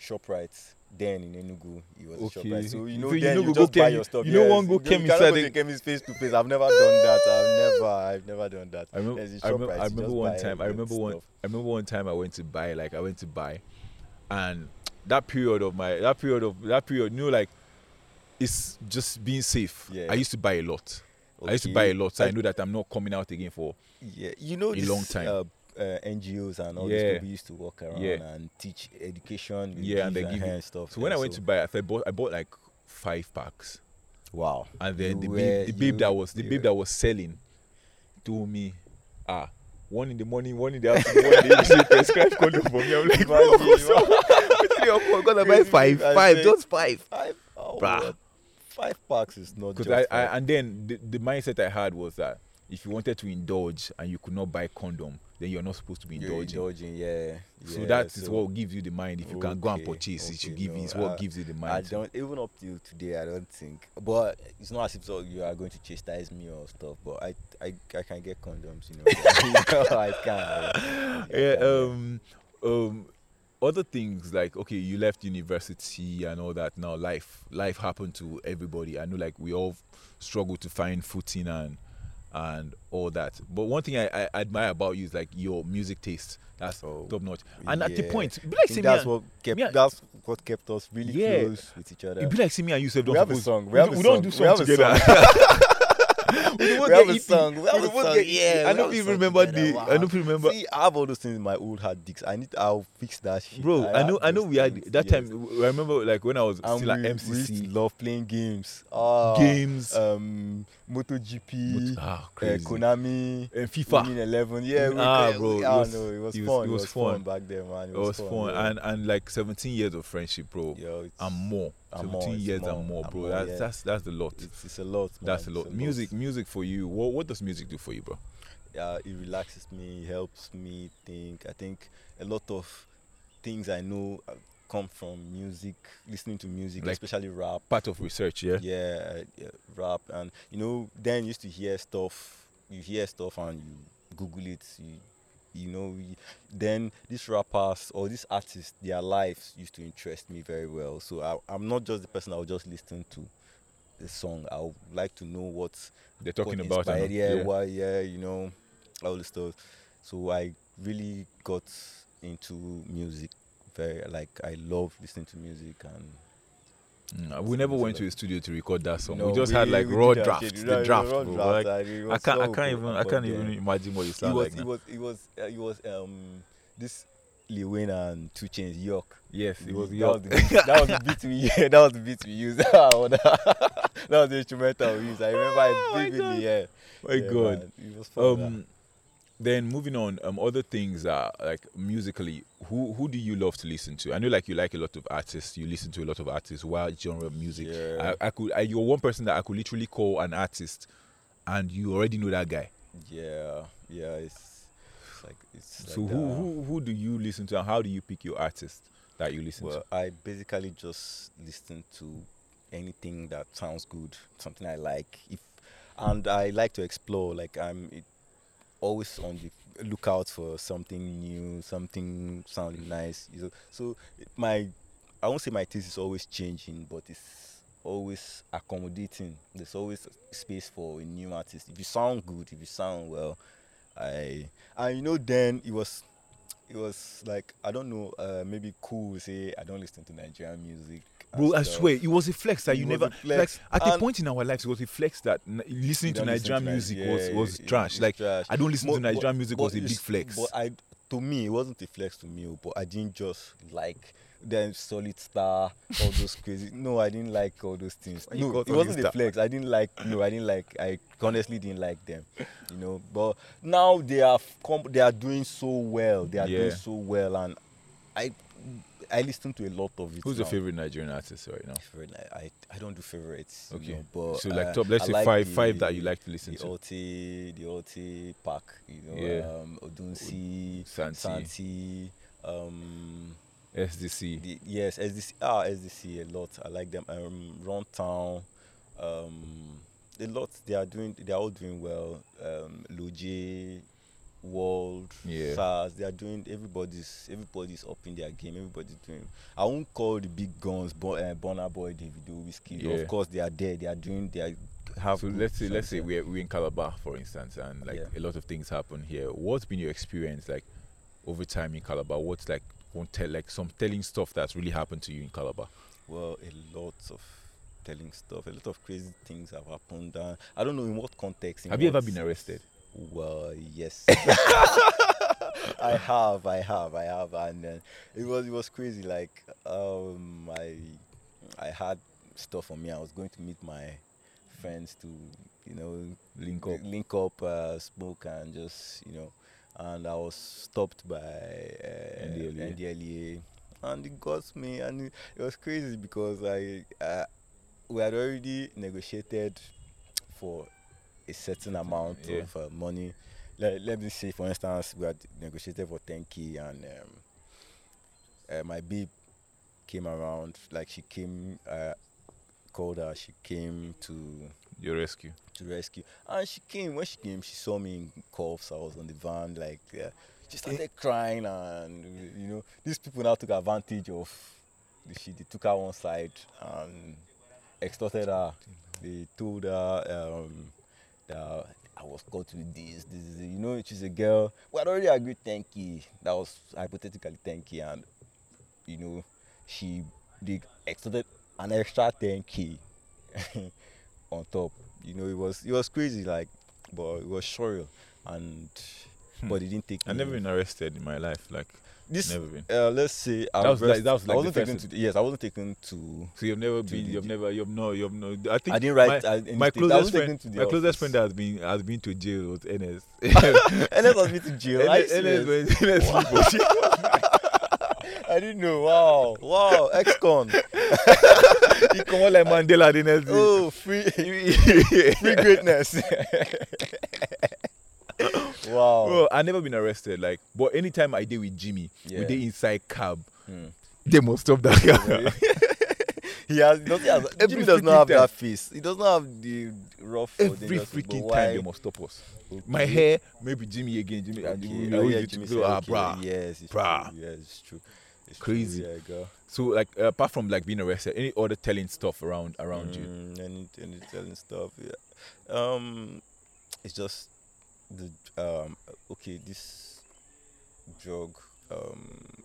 Shoprite. Then in Enugu, it was Okay. a Shoprite. So you know, So you then know you, go go just buy your stuff. you know yes. one go You cannot inside the- to face to face. I've never done that. I've never, I've never done that. I remember. I remember, I remember one time. I remember one. stuff. I remember one time I went to buy. Like I went to buy, and that period of my that period of that period, you know, like it's just being safe. Yeah. I used to buy a lot. I used to buy a lot, so I I- know that I'm not coming out again for. Yeah, you know, a this, long time. Uh, uh, NGOs and all Yeah. these people used to walk around Yeah. and teach education. Yeah, and they give you- stuff. So when I went to buy, I bought I bought like five packs, wow, and then You the babe, the babe that was the babe that was selling, told me, ah, one in the morning, one in the afternoon, one in the evening. Prescribe condom for me. I'm like, bro, Imagine, what's up? Wetin your call? Because I buy five, five, just five. Five, oh, Bruh. Five packs is not just I, I and then the, the mindset I had was that if you wanted to indulge and you could not buy condom, then you're not supposed to be indulging. indulging, yeah. So yeah, that is so what gives you the mind. If you can go and Okay, purchase, it should give no, It's what uh, gives you the mind. I don't even up till today. I don't think, but it's not as if so you are going to chastise me or stuff. But I, I, I can get condoms, you know. I can. yeah. I yeah. can, yeah. Um. Um. Other things like okay, you left university and all that. Now life, life happened to everybody. I know, like we all struggle to find footing and and all that. But one thing I, I admire about you is like your music taste. That's Oh, top notch. And at the point, be like think see me that's what kept and- that's what kept us really Yeah. close with each other. it be like see me and you don't we have a song. We, we have a we song. don't do song together. song. have a EP. song. We a song. get- Yeah, I don't even remember the. I Wow. don't remember. See, I have all those things in my old hard disks. I need. I'll fix that shit. Bro, I know, I know. We had that yes. time. I remember, like when I was And still at we, we used to MCC love playing games. Ah, games. Um, MotoGP, ah, uh, crazy. Konami, and FIFA. Winning Eleven. Yeah, we, Ah, we- bro, I was- know it was it was- fun. it It was was, fun. fun. back then, man. It was fun, yeah. and and like 17 years of friendship, bro, it's, and more. And 17 more, years more, and more, and bro. more, that's yeah. that's that's the lot. It's, it's a lot. Man. That's a lot. Music, music for you. What what does music do for you, bro? uh, it relaxes me, helps me think. I think a lot of things I know uh, come from music, listening to music, Like- especially rap. Part of research, yeah. Yeah, uh, yeah, rap, and you know, then used to hear stuff. You hear stuff and you Google it. You, you know, then these rappers or these artists, their lives used to interest me very well. So I, I'm not just the person I will just listen to the song. I would like to know what They're talking what about inspired, yeah, yeah. why, yeah, you know, all the stuff. So I really got into music. Very like I love listening to music and Mm, we never went to a studio to record that song. No, we just had like raw draft, the draft, raw draft, Like, I can't, I can't even, I can't even imagine what It sound was, like it now. was, it was, uh, it was, um, this Lil Wayne and 2 Chainz Yuck. Yes, it was. that, your- was beat, that was the beat we, yeah, that was the beat we used. that was the instrumental we used. I remember Oh it vividly. Yeah, My yeah, God. man, it was fun. Um, then moving on, um, other things are like musically. Who who do you love to listen to? I know like you like a lot of artists. You listen to a lot of artists. What genre of music? Yeah. I, I could. I, you're one person that I could literally call an artist, and you already know that guy. Yeah, yeah, it's, it's like it's. so like who, that. who who do you listen to, and how do you pick your artist that you listen to? Well, I basically just listen to anything that sounds good, something I like. If and I like to explore. Like I'm it, always on the lookout for something new, something sounding nice. You know, so my I won't say my taste is always changing, but it's always accommodating. There's always space for a new artist. If you sound good, if you sound well, I and you know then it was it was like I don't know, uh, maybe cool say I don't listen to Nigerian music. And Bro, I stuff. swear, it was a flex that It you never flex. like at a point in our lives. It was a flex that n- listening to don't listen Nigerian music yeah, was was trash. Like trash. I don't listen But- to Nigerian but- music but was a big flex. But I, to me, it wasn't a flex to me, oh, but I didn't just like then Solidstar, all those crazy. No, I didn't like all those things. No, it wasn't a flex. I didn't like. No, I didn't like. I honestly didn't like them. You know, but now they are they are doing so well. They are doing so well, and I I listen to a lot of it. Who's your favorite Nigerian artist right now? Favorite, I, I don't do favorites. you Okay, know, but so like uh, top. Let's I say like five the- five that you like to listen the to. Oti, the Oti pack, you know, Yeah. um, Odunsi, Santi, Santi, um, SDC. the, yes, SDC, ah, SDC a lot. I like them. Um, Runtown, um, a lot. They are doing. They are all doing well. Um, Lojay, Wurld, Yeah. Sarz. They are doing. Everybody's everybody's up in their game. Everybody's doing. I won't call the big guns, but uh, Burna Boy, Davido, Wizkid. Yeah. Of course, they are there. They are doing. They are have. So let's say let's say we're we're in Calabar, for instance, and like Yeah. a lot of things happen here. What's been your experience like over time in Calabar? What's like won't tell like some telling stuff that's really happened to you in Calabar? Well, a lot of telling stuff, a lot of crazy things have happened. Uh, I don't know in what context. in Have you ever been arrested? Well, yes. I have, I have, I have, and uh, it was it was crazy. Like, um, I I had stuff on me. I was going to meet my friends to, you know, Link up. link up, uh, smoke, and just you know and I was stopped by uh, NDLEA. NDLEA, and it got me, and it, it was crazy because I uh, we had already negotiated for a certain amount Yeah. of uh, money. Let, let me say, for instance, we had negotiated for 10k, and um, uh, my babe came around. Like she came, uh, called her. She came to Your rescue. to rescue, and she came. When she came, she saw me in cuffs. I was on the van, like uh, she started crying, and you know, these people now took advantage of the shit. They took her one side and extorted her. They told her um, that I was caught with this, this, this. You know, she's a girl. We had already agreed 10k. That was hypothetically 10k, and you know, she they extorted an extra 10k on top. You know, it was it was crazy, like, but it was surreal, and Hmm. but it didn't take. I've never been arrested in my life. Like This never been. uh, let's say I That was like that was like I wasn't taken to. Yes, I wasn't taken to. So you've never been. You've never. You've no. You've no. I think I didn't write. my- I, any my closest friend, my the closest friend that has been has been to jail was NS. and let us be to jail. NS, serious? went- NS was shit. I didn't know. Wow, wow, ex-con. He come out like Mandela the next day. Oh, free, free greatness. wow. Bro, I never been arrested. Like, but anytime I deal with Jimmy, we Yeah. dey inside cab. Hmm. They must stop that car. he has. He doesn't have Every Jimmy does not have time. that face. He does not have the rough. Every freaking why- time they must stop us. Okay. My hair, maybe Jimmy again. Jimmy, and Okay. we Oh, yeah, Jimmy said, ah, okay. brah. Yes, it's Brah. true. Yes, it's true. It's Crazy. True. Yeah, girl. So, like, uh, apart from like being arrested, any other telling stuff around around you? Mm, Any, any telling stuff. Yeah. Um, it's just the um. Okay, this drug. Um,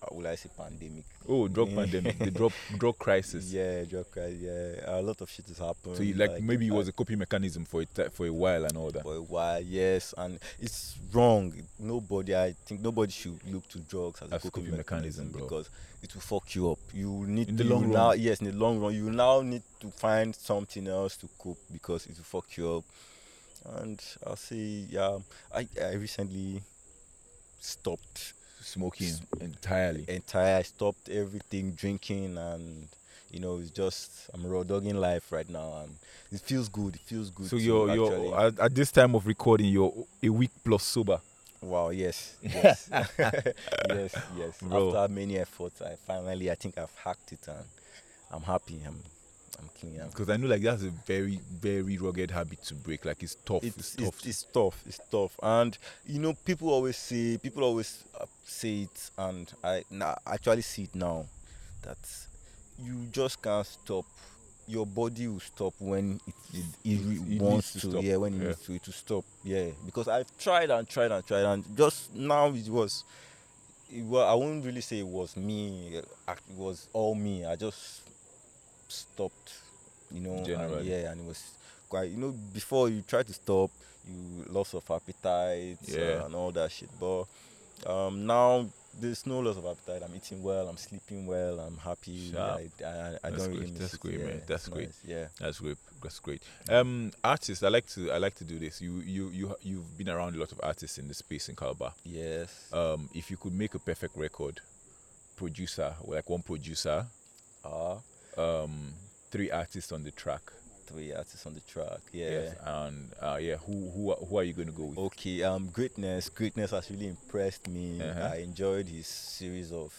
how will I say pandemic? Oh, drug pandemic, the drug drug crisis. Yeah, drug crisis. Yeah, a lot of shit has happened. So, you, like, maybe it was a coping mechanism for it for a while and all that. for a while, yes, and it's wrong. Nobody, I think, nobody should look to drugs as, As a coping, coping mechanism, mechanism, because it will fuck you up. You need In to the long run. Now, yes, in the long run, you now need to find something else to cope because it will fuck you up. And I'll say, yeah, I, I recently stopped Smoking entirely. entire. I stopped everything, drinking, and you know, it's just I'm raw dogging life right now, and it feels good. It feels good. So you're you're at, at this time of recording, you're a week plus sober. Wow, yes, yes, yes, yes. Bro. After many efforts, I finally, I think I've hacked it, and I'm happy. I'm, I'm Because I know like that's a very very rugged habit to break. Like it's tough. It's, it's, tough. it's, it's tough. It's tough, and you know, people always say, people always uh, say it, and I now actually see it now, that you just can't stop. Your body will stop when it, it, it, it wants to to, stop. yeah, when it Yeah. needs to, to stop, yeah. Because I've tried and tried and tried, and just now it was, it was I won't really say it was me. It was all me. I just stopped, you know. and yeah, and it was quite, you know, before you try to stop, you loss of appetite Yeah. uh, and all that shit. But um, now there's no loss of appetite. I'm eating well. I'm sleeping well. I'm happy. Sharp. I, I, I That's don't great. really That's it. great, yeah, man. That's great. nice, Yeah. That's great. That's great. Um, artists, I like to I like to do this. You you you you've been around a lot of artists in the space in Calabar. Yes. Um, if you could make a perfect record, producer, like one producer, Ah, um, three artists on the track. three artists on the track. Yeah. Yes. And uh, yeah, who who are- who are you going to go with? Okay, um, greatness. Greatness has really impressed me. Uh-huh. I enjoyed his series of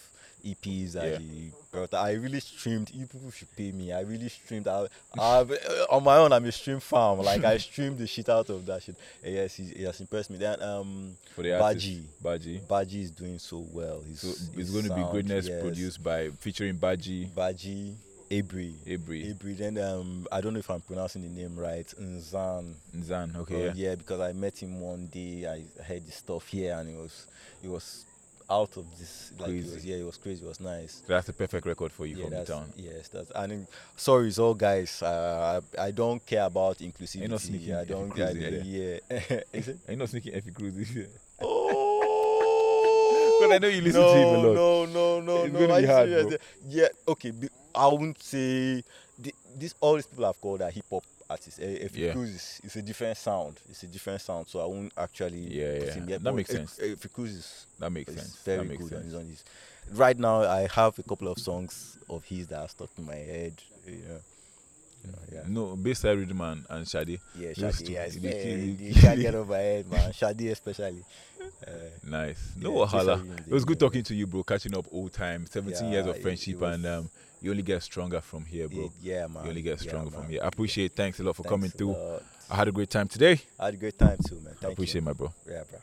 EPs that Yeah. he brought. I really streamed. You people should pay me. I really streamed. I, I, on my own, I'm a stream farm. Like I streamed the shit out of that shit. Uh, yes, he, he has impressed me. Then um, For the Baji. Baji. Baji is doing so well. He's, So it's going to be Greatness yes. produced by featuring Baji, Baji, Abri. Abri, Abri. Then um, I don't know if I'm pronouncing the name right. Nzan. Nzan. Okay, Uh, yeah. yeah, because I met him one day. I heard the stuff here, and it was it was out of this. Like it was, yeah, it was crazy. It was nice. So that's the perfect record for you yeah, from the town. yes, that's. And then, sorry, it's all guys. Uh, I, I don't care about inclusivity. You're not sneaking I don't. Cruz I, in yeah. It? Are you not sneaking Effie Cruz this year? Oh. 'Cause I know you listen no, to him a lot. No, no, no, It's no. gonna be hard, bro. Yeah. Okay. be- I wouldn't say the, this. All these people I've called a hip hop artist. Eh, If Yeah. is it's a different sound. It's a different sound, so I won't actually. Yeah, put yeah. That but makes sense. If is That makes sense. very that makes good on sense. his Right now, I have a couple of songs of his that are stuck in my head. You know, you know, yeah. No, Bayside Rhythm man and Shadi. Yeah, Shadi, yeah, it's they you can't get over head, man. Shadi especially. Uh, Nice. No Yeah, wahala. It was good talking to you, bro. Catching up old time. 17 years of friendship, was- and um, you only get stronger from here, bro. it- yeah, man. you only get Yeah, stronger from here. I appreciate. Thanks a lot for Thanks coming through. lot. I had a great time today. I had a great time too, man. Thank I appreciate you. my bro. Yeah, bro.